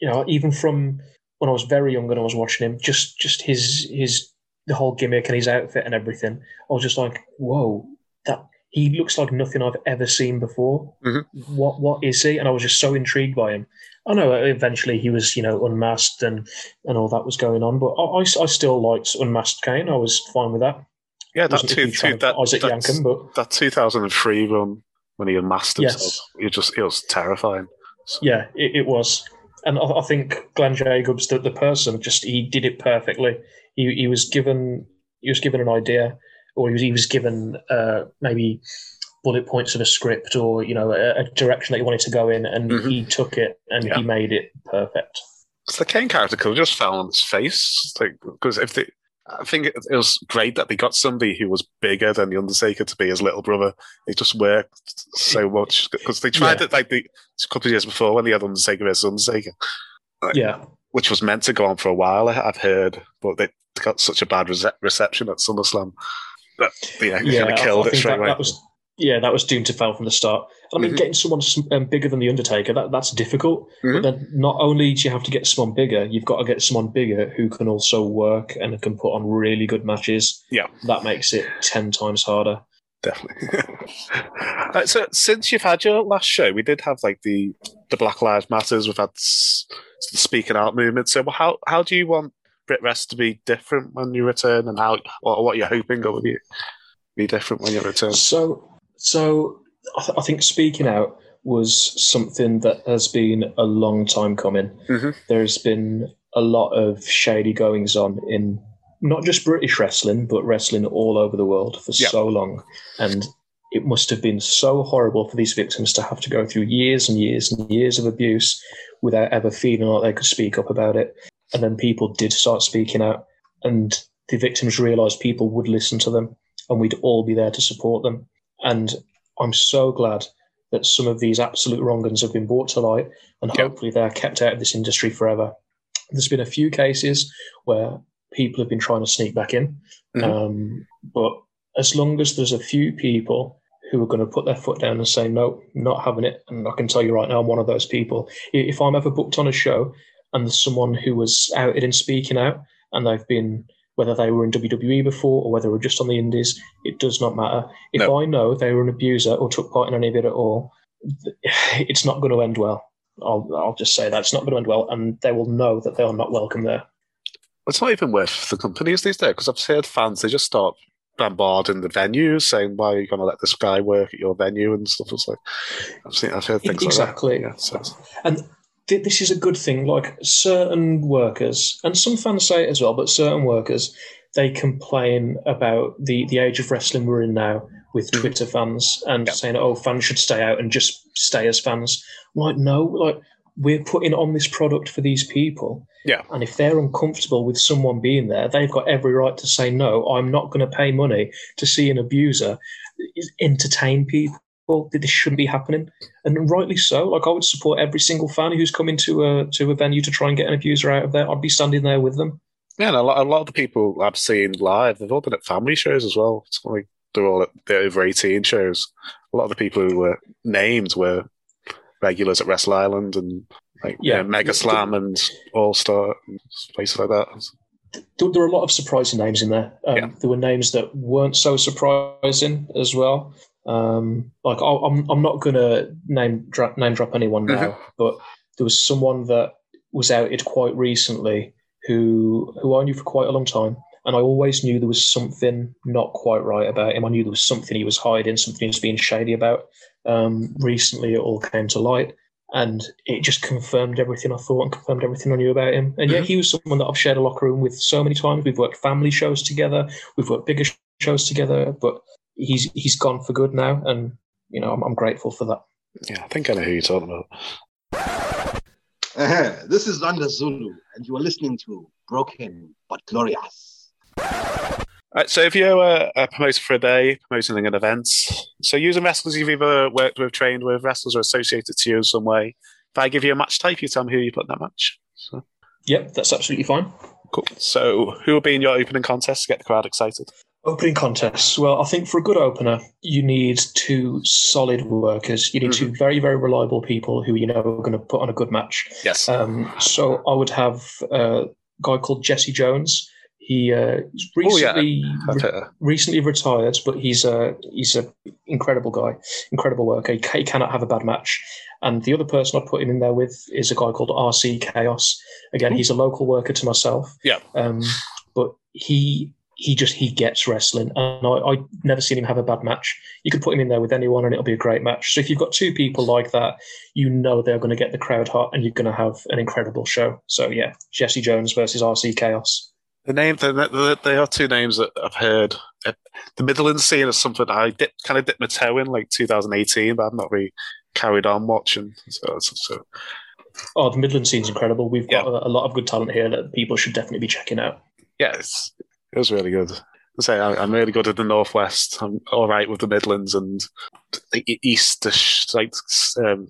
you know, even from when I was very young and I was watching him, just just his his the whole gimmick and his outfit and everything. I was just like, whoa, that he looks like nothing I've ever seen before. Mhm. What what is he? And I was just so intrigued by him. I know eventually he was, you know, unmasked and, and all that was going on, but I, I, I still liked Unmasked Kane. I was fine with that. Yeah, that two, two, that, Isaac Yankem, but that 2003 run when he unmasked Yes. himself, it just it was terrifying. yeah, it, it was. And I, I think Glenn Jacobs, the, the person, just he did it perfectly. He, he was given he was given an idea, or he was he was given uh, maybe bullet points of a script, or you know a, a direction that he wanted to go in, and Mhm. he took it and Yeah. he made it perfect. So the Kane character could have just fell on his face, like because if they, I think it, it was great that they got somebody who was bigger than the Undertaker to be his little brother. It just worked so much because they tried Yeah. it like the a couple of years before when they had Undertaker versus Undertaker, Right. Yeah, which was meant to go on for a while. I- I've heard, but they got such a bad rece- reception at SummerSlam that yeah, yeah, kind of killed I it straight that, away. that was yeah, that was doomed to fail from the start. I mean, Mhm. getting someone um, bigger than the Undertaker that that's difficult. Mhm. But then, not only do you have to get someone bigger, you've got to get someone bigger who can also work and can put on really good matches. Yeah. that makes it ten times harder. Definitely. Uh, so since you've had your last show, we did have like the the Black Lives Matters. We've had s- the speaking out movement. So how how do you want Brit Wres to be different when you return, and how or what you're hoping it will be be different when you return? So, so I, th- I think speaking out was something that has been a long time coming. Mhm. There's been a lot of shady goings on in not just British wrestling, but wrestling all over the world for Yeah. so long, and it must have been so horrible for these victims to have to go through years and years and years of abuse without ever feeling like they could speak up about it. And then people did start speaking out, and the victims realised people would listen to them, and we'd all be there to support them. And I'm so glad that some of these absolute wrong-uns have been brought to light, and Yeah. hopefully they're kept out of this industry forever. There's been a few cases where people have been trying to sneak back in, Mhm. um, but as long as there's a few people who are going to put their foot down and say no, not having it, and I can tell you right now, I'm one of those people. If I'm ever booked on a show and there's someone who was outed in speaking out, and they've been whether they were in WWE before or whether they were just on the Indies, it does not matter. If No. I know they were an abuser or took part in any of it at all, it's not going to end well. I'll, I'll just say that it's not going to end well, and they will know that they are not welcome there. It's not even worth the companies these days because I've heard fans they just start bombarding the venues saying why are you going to let this guy work at your venue and stuff. It's like I've seen I've heard things Exactly. like that. Yeah, so, And this is a good thing. Like certain workers, and some fans say it as well, but certain workers, they complain about the, the age of wrestling we're in now with Mhm. Twitter fans and Yeah. saying, oh, fans should stay out and just stay as fans. Like, no, like we're putting on this product for these people. Yeah. And if they're uncomfortable with someone being there, they've got every right to say, no, I'm not going to pay money to see an abuser entertain people. That this shouldn't be happening and rightly so. Like I would support every single fan who's coming to a to a venue to try and get an abuser out of there. I'd be standing there with them. yeah, and a lot, a lot of the people I've seen live, they've all been at family shows as well. It's like they're all at the over eighteen shows. A lot of the people who were named were regulars at Wrestle Island and like Yeah. yeah, Mega Slam and All Star and places like that. There, there were a lot of surprising names in there. Um, Yeah. There were names that weren't so surprising as well. Um, like I, I'm I'm not gonna name drop, name drop anyone now, but there was someone that was outed quite recently who who I knew for quite a long time. And I always knew there was something not quite right about him. I knew there was something he was hiding, something he was being shady about. Um, recently, it all came to light, and it just confirmed everything I thought and confirmed everything I knew about him. And yeah, Mhm. he was someone that I've shared a locker room with so many times. We've worked family shows together, we've worked bigger sh- shows together, but he's he's gone for good now, and you know I'm, I'm grateful for that. Yeah, I think I know who you're talking about. Uh-huh. This is Under Zulu, and you are listening to Broken but Glorious. Right, so if you're a, a promoter for a day, promoting an event, so using wrestlers you've either worked with, trained with, wrestlers are associated to you in some way. If I give you a match type, you tell me who you put in that match. So, Yep, that's absolutely fine. cool. So who will be in your opening contest to get the crowd excited? Opening contests. Well, I think for a good opener, you need two solid workers. You need two very, very reliable people who you know are going to put on a good match. Yes. Um, so I would have a guy called Jesse Jones. He uh, he's Oh, yeah. recently recently retired, but he's a he's a incredible guy, incredible worker. He, he cannot have a bad match. And the other person I put him in there with is a guy called RC Chaos. Again, he's a local worker to myself. Yeah. Um, but he he just he gets wrestling, and I I never seen him have a bad match. You could put him in there with anyone, and it'll be a great match. So if you've got two people like that, you know they're going to get the crowd hot, and you're going to have an incredible show. So yeah, Jesse Jones versus RC Chaos. The name, the, the, they are two names that I've heard. Uh, The Midlands scene is something I dip, kind of dipped my toe in like 2018, but I've not really carried on watching. So, so, so Oh, the Midland scene's incredible. We've got a, a lot of good talent here that people should definitely be checking out. yeah, it's, it was really good. I say I'm really good at the northwest. I'm all right with the Midlands and the e- east, like um,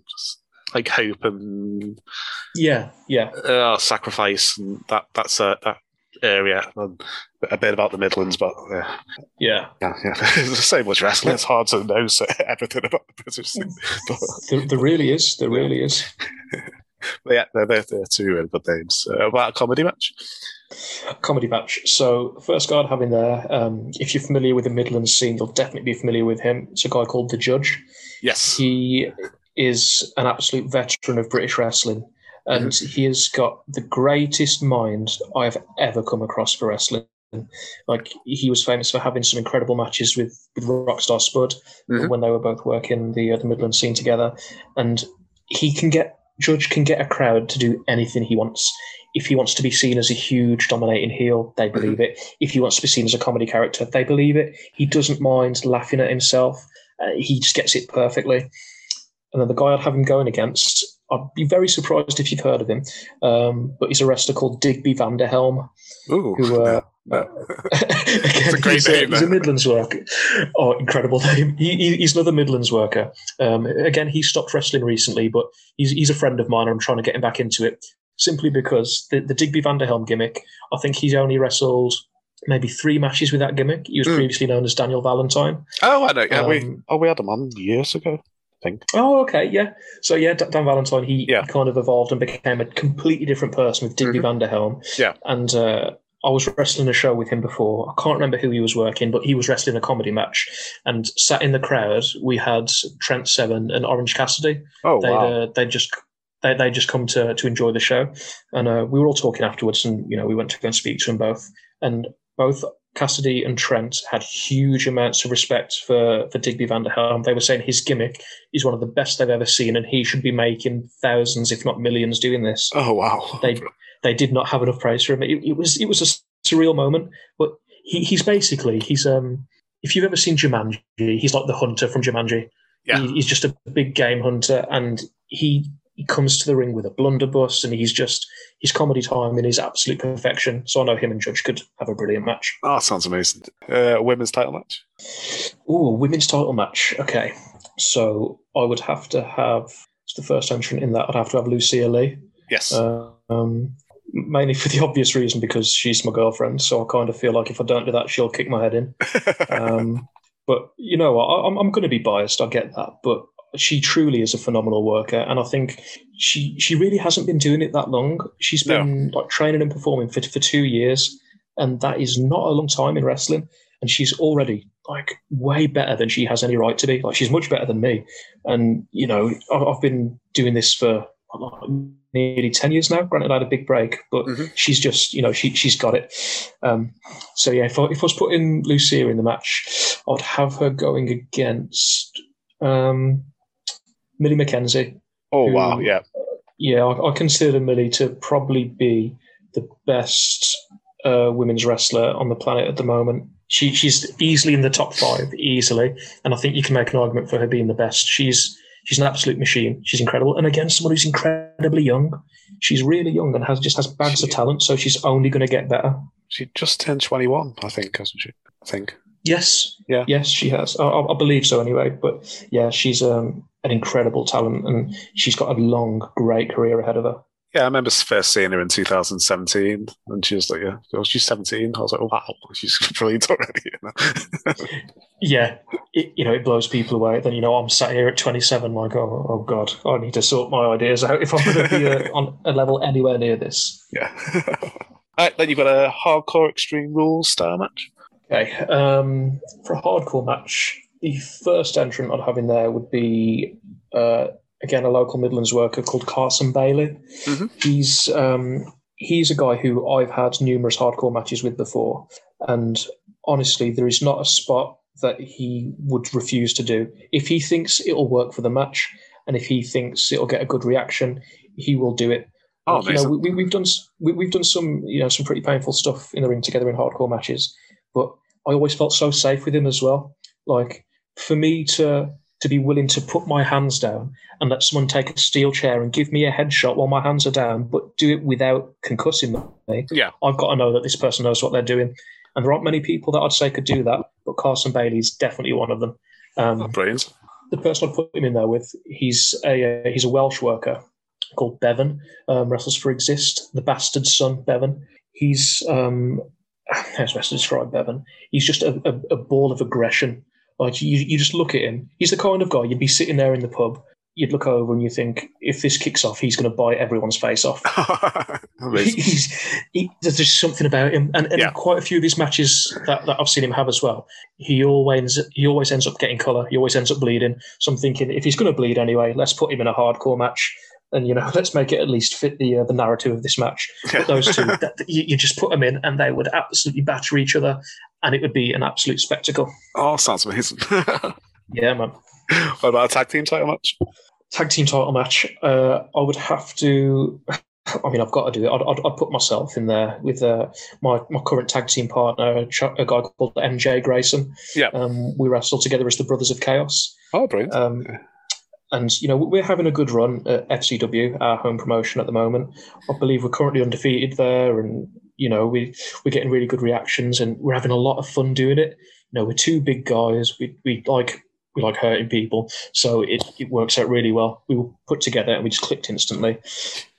like hope and Yeah, yeah. uh, sacrifice and that that's uh, that area. And a bit about the Midlands, but uh, Yeah. yeah, yeah. There's so much wrestling. It's hard to know so, everything about the British scene. But, There, there really is. There really is. but yeah, they're, they're, they're two really good names. Uh, about a comedy match. Comedy match. So, first guy I'd have in there, um, if you're familiar with the Midlands scene, you'll definitely be familiar with him. It's a guy called The Judge. Yes. He is an absolute veteran of British wrestling, and he has got the greatest mind I've ever come across for wrestling. Like he was famous for having some incredible matches with with Rockstar Spud Mhm. when they were both working the uh, the Midland scene together, and he can get Judge can get a crowd to do anything he wants. If he wants to be seen as a huge dominating heel, they believe it. If he wants to be seen as a comedy character, they believe it. He doesn't mind laughing at himself. Uh, he just gets it perfectly. And then the guy I'd have him going against, I'd be very surprised if you've heard of him, um, but he's a wrestler called Digby Vanderhelm. Ooh, Who, uh, it's a great he's, name. A, he's a Midlands worker. Oh, incredible name. He, he- he's another Midlands worker. Um, again, he stopped wrestling recently, but he's, he's a friend of mine. And I'm trying to get him back into it simply because the, the Digby Vanderhelm gimmick, I think he's only wrestled maybe three matches with that gimmick. He was Mm. previously known as Daniel Valentine. Oh, I know. Yeah, we Um, oh we had him on years ago. I think. Oh, okay, yeah. So yeah, D- Dan Valentine, he, Yeah. he kind of evolved and became a completely different person with Digby Vanderhelm. Yeah. And uh, I was wrestling a show with him before. I can't remember who he was working, but he was wrestling a comedy match. And sat in the crowd, we had Trent Seven and Orange Cassidy. Oh they'd, wow. uh, they'd just they they just come to to enjoy the show, and uh, we were all talking afterwards, and you know we went to go and speak to them both, and both Cassidy and Trent had huge amounts of respect for for Digby Vanderhelm. They were saying his gimmick is one of the best they've ever seen, and he should be making thousands, if not millions, doing this. oh wow. They they did not have enough praise for him. It, it was it was a surreal moment, but he, he's basically he's um if you've ever seen Jumanji, he's like the hunter from Jumanji. Yeah. He, he's just a big game hunter, and he, he comes to the ring with a blunderbuss, and he's just his comedy timing is absolute perfection. So I know him and Judge could have a brilliant match. Oh, sounds amazing. Uh, women's title match. Ooh, women's title match. Okay, so I would have to have it's the first entrant in that. I'd have to have Lucia Lee. Yes. Um, mainly for the obvious reason because she's my girlfriend. So I kind of feel like if I don't do that, she'll kick my head in. Um, but you know, I, I'm, I'm going to be biased. I get that, but she truly is a phenomenal worker, and I think she she really hasn't been doing it that long. She's been like training and performing for for two years, and that is not a long time in wrestling. And she's already like way better than she has any right to be. Like she's much better than me. And you know, I've been doing this for nearly ten years now. Granted, I had a big break, but she's just you know she she's got it. Um, so yeah, if I, if I was putting Lucia in the match, I'd have her going against um, Millie McKenzie. oh who- wow. Yeah. Yeah, I, I consider Millie to probably be the best uh, women's wrestler on the planet at the moment. She she's easily in the top five, easily, and I think you can make an argument for her being the best. She's she's an absolute machine. She's incredible, and again, someone who's incredibly young. She's really young and has just has bags of talent, so she's only going to get better. She just turned 21, I think, hasn't she? I think. Yes. Yeah. Yes, she has. I, I I believe so anyway. But yeah, she's um, an incredible talent, and she's got a long, great career ahead of her. Yeah, I remember first seeing her in 2017, and she was like, "Yeah, oh, she's 17." I was like, "Oh wow, she's brilliant already." You know? Yeah, it, you know, it blows people away. Then you know, I'm sat here at 27, like, oh, oh god, I need to sort my ideas out if I'm going to be uh, on a level anywhere near this. yeah. All right, then you've got a hardcore extreme rules style match. Okay, um, for a hardcore match, the first entrant I'd have in there would be uh, again a local Midlands worker called Carson Bailey. Mhm. He's um, he's a guy who I've had numerous hardcore matches with before, and honestly, there is not a spot that he would refuse to do. If he thinks it'll work for the match, and if he thinks it'll get a good reaction, he will do it. Oh, Like, you know, we, we've done we, we've done some you know some pretty painful stuff in the ring together in hardcore matches, but I always felt so safe with him as well. Like for me to to be willing to put my hands down and let someone take a steel chair and give me a headshot while my hands are down, but do it without concussing me. Yeah. I've got to know that this person knows what they're doing. And there aren't many people that I'd say could do that, but Carson Bailey's definitely one of them. Um, Oh, brilliant. the person I'd put him in there with, he's a uh, he's a Welsh worker called Bevan, um, wrestles for Exist, the bastard son Bevan. He's um, how's best to describe Bevan? He's just a, a, a ball of aggression. Like you, you just look at him. He's the kind of guy you'd be sitting there in the pub. You'd look over and you think, if this kicks off, he's going to bite everyone's face off. He's, he, there's just something about him, and, and Yeah. quite a few of his matches that, that I've seen him have as well. He always he always ends up getting colour. He always ends up bleeding. So I'm thinking, if he's going to bleed anyway, let's put him in a hardcore match, and you know, let's make it at least fit the uh, the narrative of this match. But those two, that, you, you just put them in, and they would absolutely batter each other, and it would be an absolute spectacle. Oh, sounds amazing. Yeah, man. what about a tag team title match? Tag team title match. Uh, I would have to. I mean, I've got to do it. I'd, I'd, I'd put myself in there with uh, my my current tag team partner, a guy called MJ Grayson. Yeah. Um, we wrestle together as the Brothers of Chaos. Oh, brilliant. Um, and you know we're having a good run at FCW, our home promotion at the moment. I believe we're currently undefeated there, and you know we we're getting really good reactions, and we're having a lot of fun doing it. You know, we're two big guys. We we like we like hurting people, so it, it works out really well. We were put together and we just clicked instantly.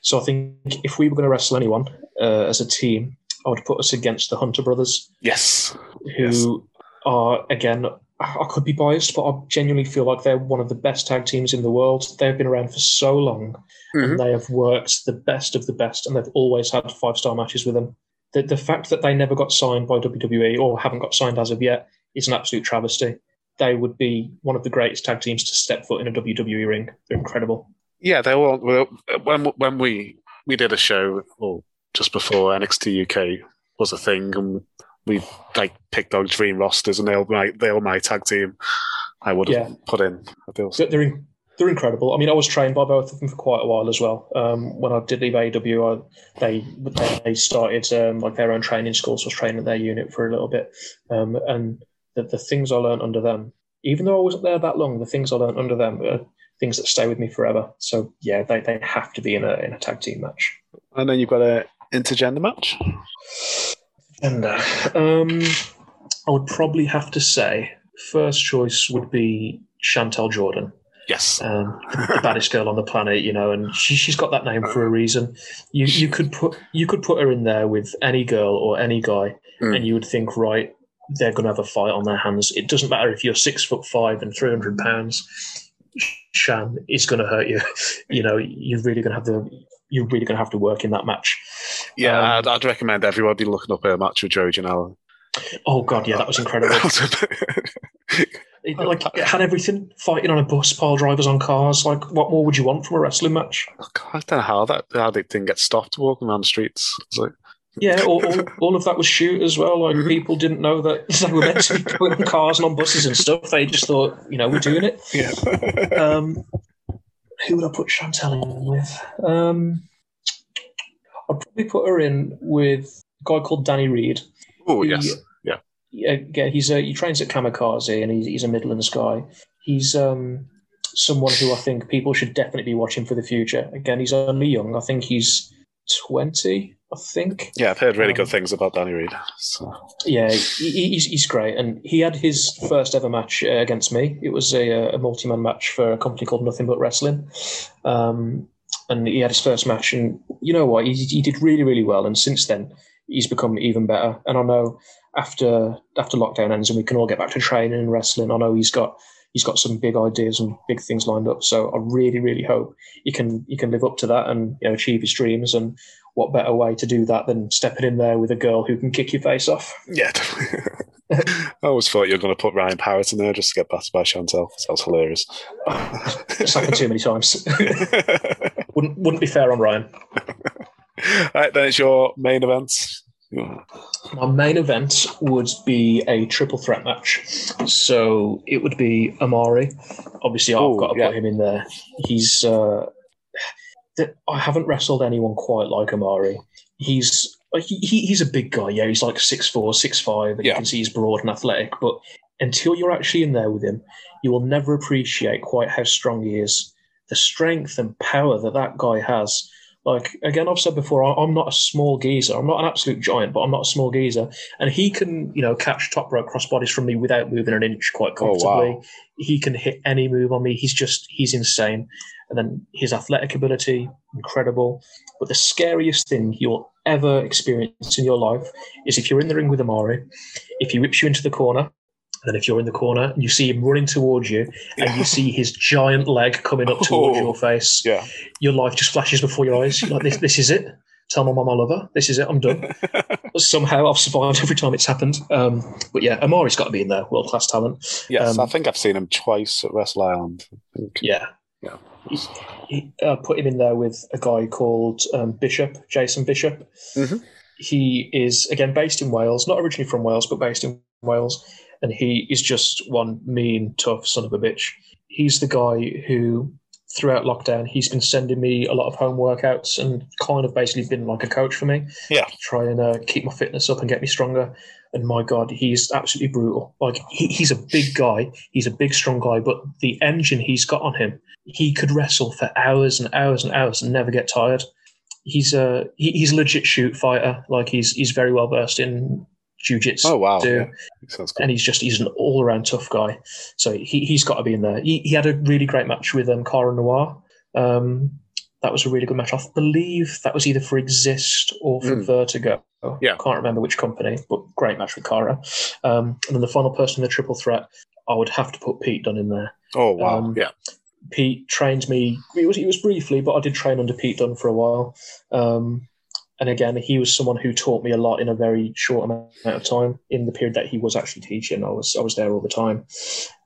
So I think if we were going to wrestle anyone uh, as a team, I would put us against the Hunter brothers Yes. who are again I could be biased, but I genuinely feel like they're one of the best tag teams in the world. They've been around for so long, Mhm. and they have worked the best of the best, and they've always had five star matches with them. The, the fact that they never got signed by WWE or haven't got signed as of yet is an absolute travesty. They would be one of the greatest tag teams to step foot in a WWE ring. They're incredible. Yeah, they were. well, When when we we did a show, well, just before NXT UK was a thing, and we like picked our dream rosters, and they all my they all my tag team. I would have Yeah. put in. They're, they're, in, they're incredible. I mean, I was trained by both of them for quite a while as well. Um, when I did leave AEW, I, they they started um, like their own training schools. So I was training at their unit for a little bit, um, and the, the things I learned under them, even though I wasn't there that long, the things I learned under them are things that stay with me forever. So yeah, they, they have to be in a in a tag team match. And then you've got a intergender match. And uh, um, I would probably have to say first choice would be Chantel Jordan. Yes. um, the baddest girl on the planet, you know, and she, she's got that name for a reason. You you could put you could put her in there with any girl or any guy, Mm. and you would think, right, they're going to have a fight on their hands. It doesn't matter if you're six foot five and three hundred pounds. Shan is going to hurt you. You know, you're really going to have to you're really going to have to work in that match. Yeah, Um, I'd, I'd recommend everyone be looking up a match with Joey Janela. Oh god, yeah, that was incredible. It, like it had everything: fighting on a bus, pile drivers on cars. Like, what more would you want from a wrestling match? I don't know how that how they didn't get stopped walking around the streets. It's like, Yeah, all, all, all of that was shoot as well. Like Mm-hmm. people didn't know that they were meant to be going on cars and on buses and stuff. They just thought, you know, we're doing it. yeah. Um, who would I put Chantel in with? Um, I'd probably put her in with a guy called Danny Reed. oh yes, yeah. Yeah, again, he's a, he trains at Kamikaze and he's, he's a Midlands guy. He's um, someone who I think people should definitely be watching for the future. Again, he's only young. I think he's 20, I think. Yeah, I've heard really Um, good things about Danny Reed. So. Yeah, he, he- he's, he's great. And he had his first ever match uh, against me. It was a, a multi man match for a company called Nothing But Wrestling. Um, and he had his first match. And you know what? He, he did really, really well. And since then, he's become even better. And I know after after lockdown ends and we can all get back to training and wrestling, I know he's got he's got some big ideas and big things lined up. So I really, really hope he can he can live up to that and you know achieve his dreams. And what better way to do that than stepping in there with a girl who can kick your face off? Yeah, definitely. I always thought you were going to put Ryan Parrott in there just to get battered by Chantel. Sounds hilarious. It's happened too many times. wouldn't wouldn't be fair on Ryan. All right, then it's your main event. My main event would be a triple threat match. So it would be Amari. Obviously, I've got to yeah. put him in there. He's. Uh, I haven't wrestled anyone quite like Amari. He's like he, he- he's a big guy. Yeah, he's like six four, six five. and You can see he's broad and athletic. But until you're actually in there with him, you will never appreciate quite how strong he is. The strength and power that that guy has. Like again, I've said before, I'm not a small geezer. I'm not an absolute giant, but I'm not a small geezer. And he can, you know, catch top rope crossbodies from me without moving an inch quite Oh, wow. comfortably. He can hit any move on me. He's just he's insane. And then his athletic ability, incredible. But the scariest thing you'll ever experience in your life is if you're in the ring with Amari, if he whips you into the corner, and then if you're in the corner and you see him running towards you, and you see his giant leg coming up towards Oh. your face, Yeah. your life just flashes before your eyes. You're like, this, this is it. Tell my mum I love her. This is it. I'm done. But somehow I've survived every time it's happened. Um, but yeah, Amari's got to be in there. World class talent. Yes, Um, I think I've seen him twice at Wrestle Island. Yeah. Yeah. He, uh, put him in there with a guy called um, Bishop, Jason Bishop. Mhm. He is, again, based in Wales, not originally from Wales, but based in Wales. And he is just one mean, tough son of a bitch. He's the guy who, throughout lockdown, he's been sending me a lot of home workouts and kind of basically been like a coach for me. Yeah. Try and uh, keep my fitness up and get me stronger. And my God, he's absolutely brutal. Like, he, he's a big guy. He's a big, strong guy, but the engine he's got on him, he could wrestle for hours and hours and hours and never get tired. He's a he, he's a legit shoot fighter. Like he's he's very well versed in jujitsu. Oh, wow. Yeah. Good. And he's just he's an all around tough guy. So he he's got to be in there. He, he had a really great match with um Cara Noir. Um, that was a really good match. I believe that was either for Exist or for Mm. Vertigo. Yeah. can't remember which company, but great match with Cara. Um, and then the final person in the triple threat, I would have to put Pete Dunne in there. Oh, wow. Um, yeah. Pete trained me. It was it was briefly, but I did train under Pete Dunne for a while. Um, and again, he was someone who taught me a lot in a very short amount of time. In the period that he was actually teaching, I was I was there all the time.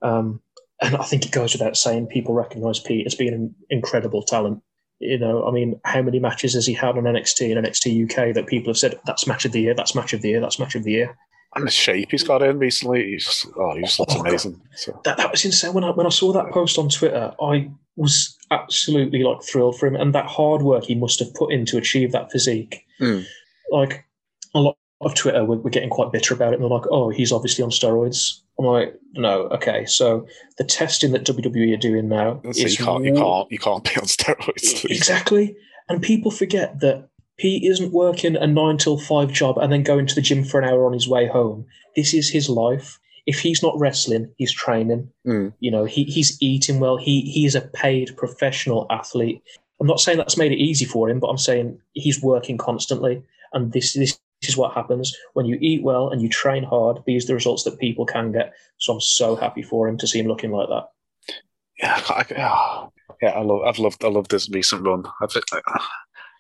Um, and I think it goes without saying, people recognise Pete as being an incredible talent. You know, I mean, how many matches has he had on NXT and NXT UK that people have said that's match of the year, that's match of the year, that's match of the year? And the shape he's got in recently, he's just, oh, he just looks Oh, amazing. So, that that was insane. When I when I saw that post on Twitter, I was absolutely like thrilled for him, and that hard work he must have put in to achieve that physique. Mm. Like a lot of Twitter, we're, we're getting quite bitter about it, and they're like, "Oh, he's obviously on steroids." I'm like, "No, okay." So the testing that WWE are doing now so is you can't, you can't, you can't be on steroids. Exactly. And people forget that he isn't working a nine till five job and then going to the gym for an hour on his way home. This is his life. If he's not wrestling, he's training. Mm. You know, he, he's eating well. He he is a paid professional athlete. I'm not saying that's made it easy for him, but I'm saying he's working constantly. And this this is what happens when you eat well and you train hard. These are the results that people can get. So I'm so happy for him to see him looking like that. Yeah, I, I- yeah. I love, I've loved, I love this recent run. I've,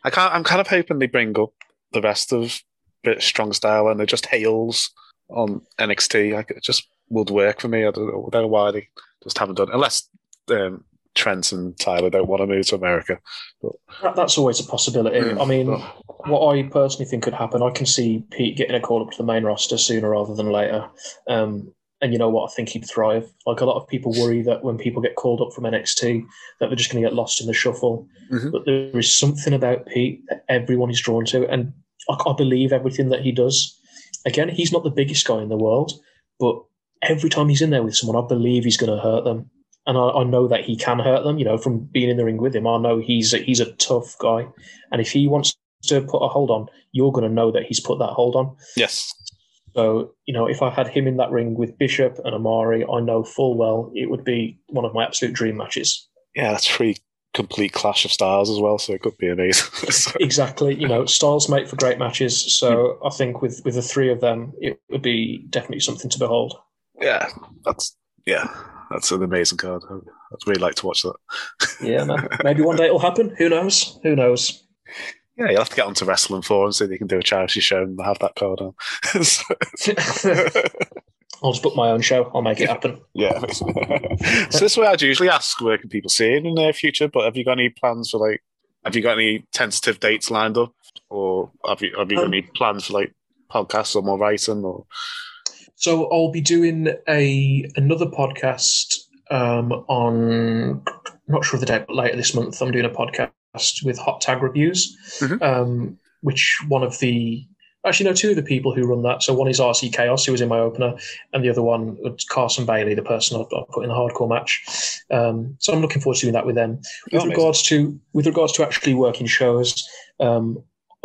I, can't. I'm kind of hoping they bring up the rest of British Strong Style and it just hails on NXT. Like it just would work for me. I don't know, I don't know why they just haven't done. it. Unless um, Trent and Tyler don't want to move to America. But That, that's always a possibility. Mm. I mean, Oh. what I personally think could happen, I can see Pete getting a call up to the main roster sooner rather than later. Um, and you know what? I think he'd thrive. Like a lot of people worry that when people get called up from NXT, that they're just going to get lost in the shuffle. Mhm. But there is something about Pete that everyone is drawn to, and I, I believe everything that he does. Again, he's not the biggest guy in the world, but every time he's in there with someone, I believe he's going to hurt them, and I, I know that he can hurt them. You know, from being in the ring with him, I know he's a, he's a tough guy, and if he wants to put a hold on, you're going to know that he's put that hold on. yes, So, you know, if I had him in that ring with Bishop and Amari, I know full well it would be one of my absolute dream matches. yeah, that's three complete clash of styles as well. So it could be amazing. Exactly. You know, styles make for great matches. So mm. I think with, with the three of them, it would be definitely something to behold. yeah, that's yeah, that's an amazing card. I'd really like to watch that. Yeah, man. Maybe one day it'll happen. Who knows? Who knows? Yeah, you'll have to get onto Wrestling Forum so they can do a charity show and have that card on. I'll just book my own show. I'll make it happen. Yeah. so this is where I'd usually ask where can people see it in the near future, but have you got any plans for like have you got any tentative dates lined up? Or have you have you got Um, any plans for like podcasts or more writing or So I'll be doing a another podcast um, on not sure of the date, but later this month I'm doing a podcast with Hot Tag Reviews, Mhm. um, which one of the actually no two of the people who run that. So one is RC Chaos, who was in my opener, and the other one was Carson Bailey, the person I, I put in the hardcore match. Um, so I'm looking forward to doing that with them. With amazing. regards to with regards to actually working shows, um,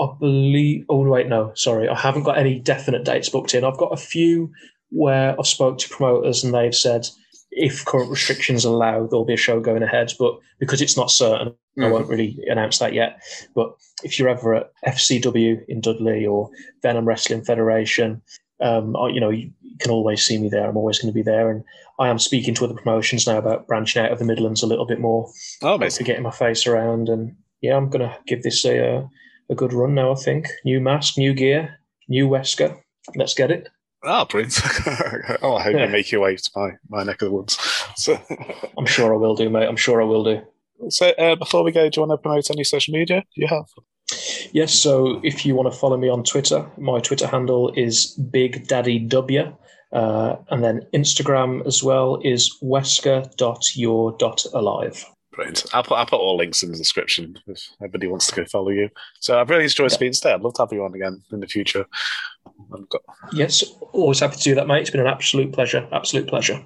I believe. Oh wait, no, sorry, I haven't got any definite dates booked in. I've got a few where I've spoke to promoters and they've said if current restrictions allow, there'll be a show going ahead. But because it's not certain, I Mhm. won't really announce that yet. But if you're ever at FCW in Dudley or Venom Wrestling Federation, um, I- you know you can always see me there. I'm always going to be there, and I am speaking to other promotions now about branching out of the Midlands a little bit more Oh to amazing. getting my face around. And yeah, I'm going to give this a uh, a good run now. I think new mask, new gear, new Wesker. Let's get it. Oh Prince. oh I hope Yeah. you make your way to my, my neck of the woods. So I'm sure I will do, mate. I'm sure I will do. so uh, before we go, do you want to promote any social media you have? Yes, so if you want to follow me on Twitter, my Twitter handle is Big Daddy W. Uh, and then Instagram as well is wesker.your.alive. Brilliant. I'll put I'll put all links in the description if anybody wants to go follow you. So I've really enjoyed Yeah. speaking today. I'd love to have you on again in the future. I've got Yes, always happy to do that, mate. It's been an absolute pleasure. Absolute pleasure.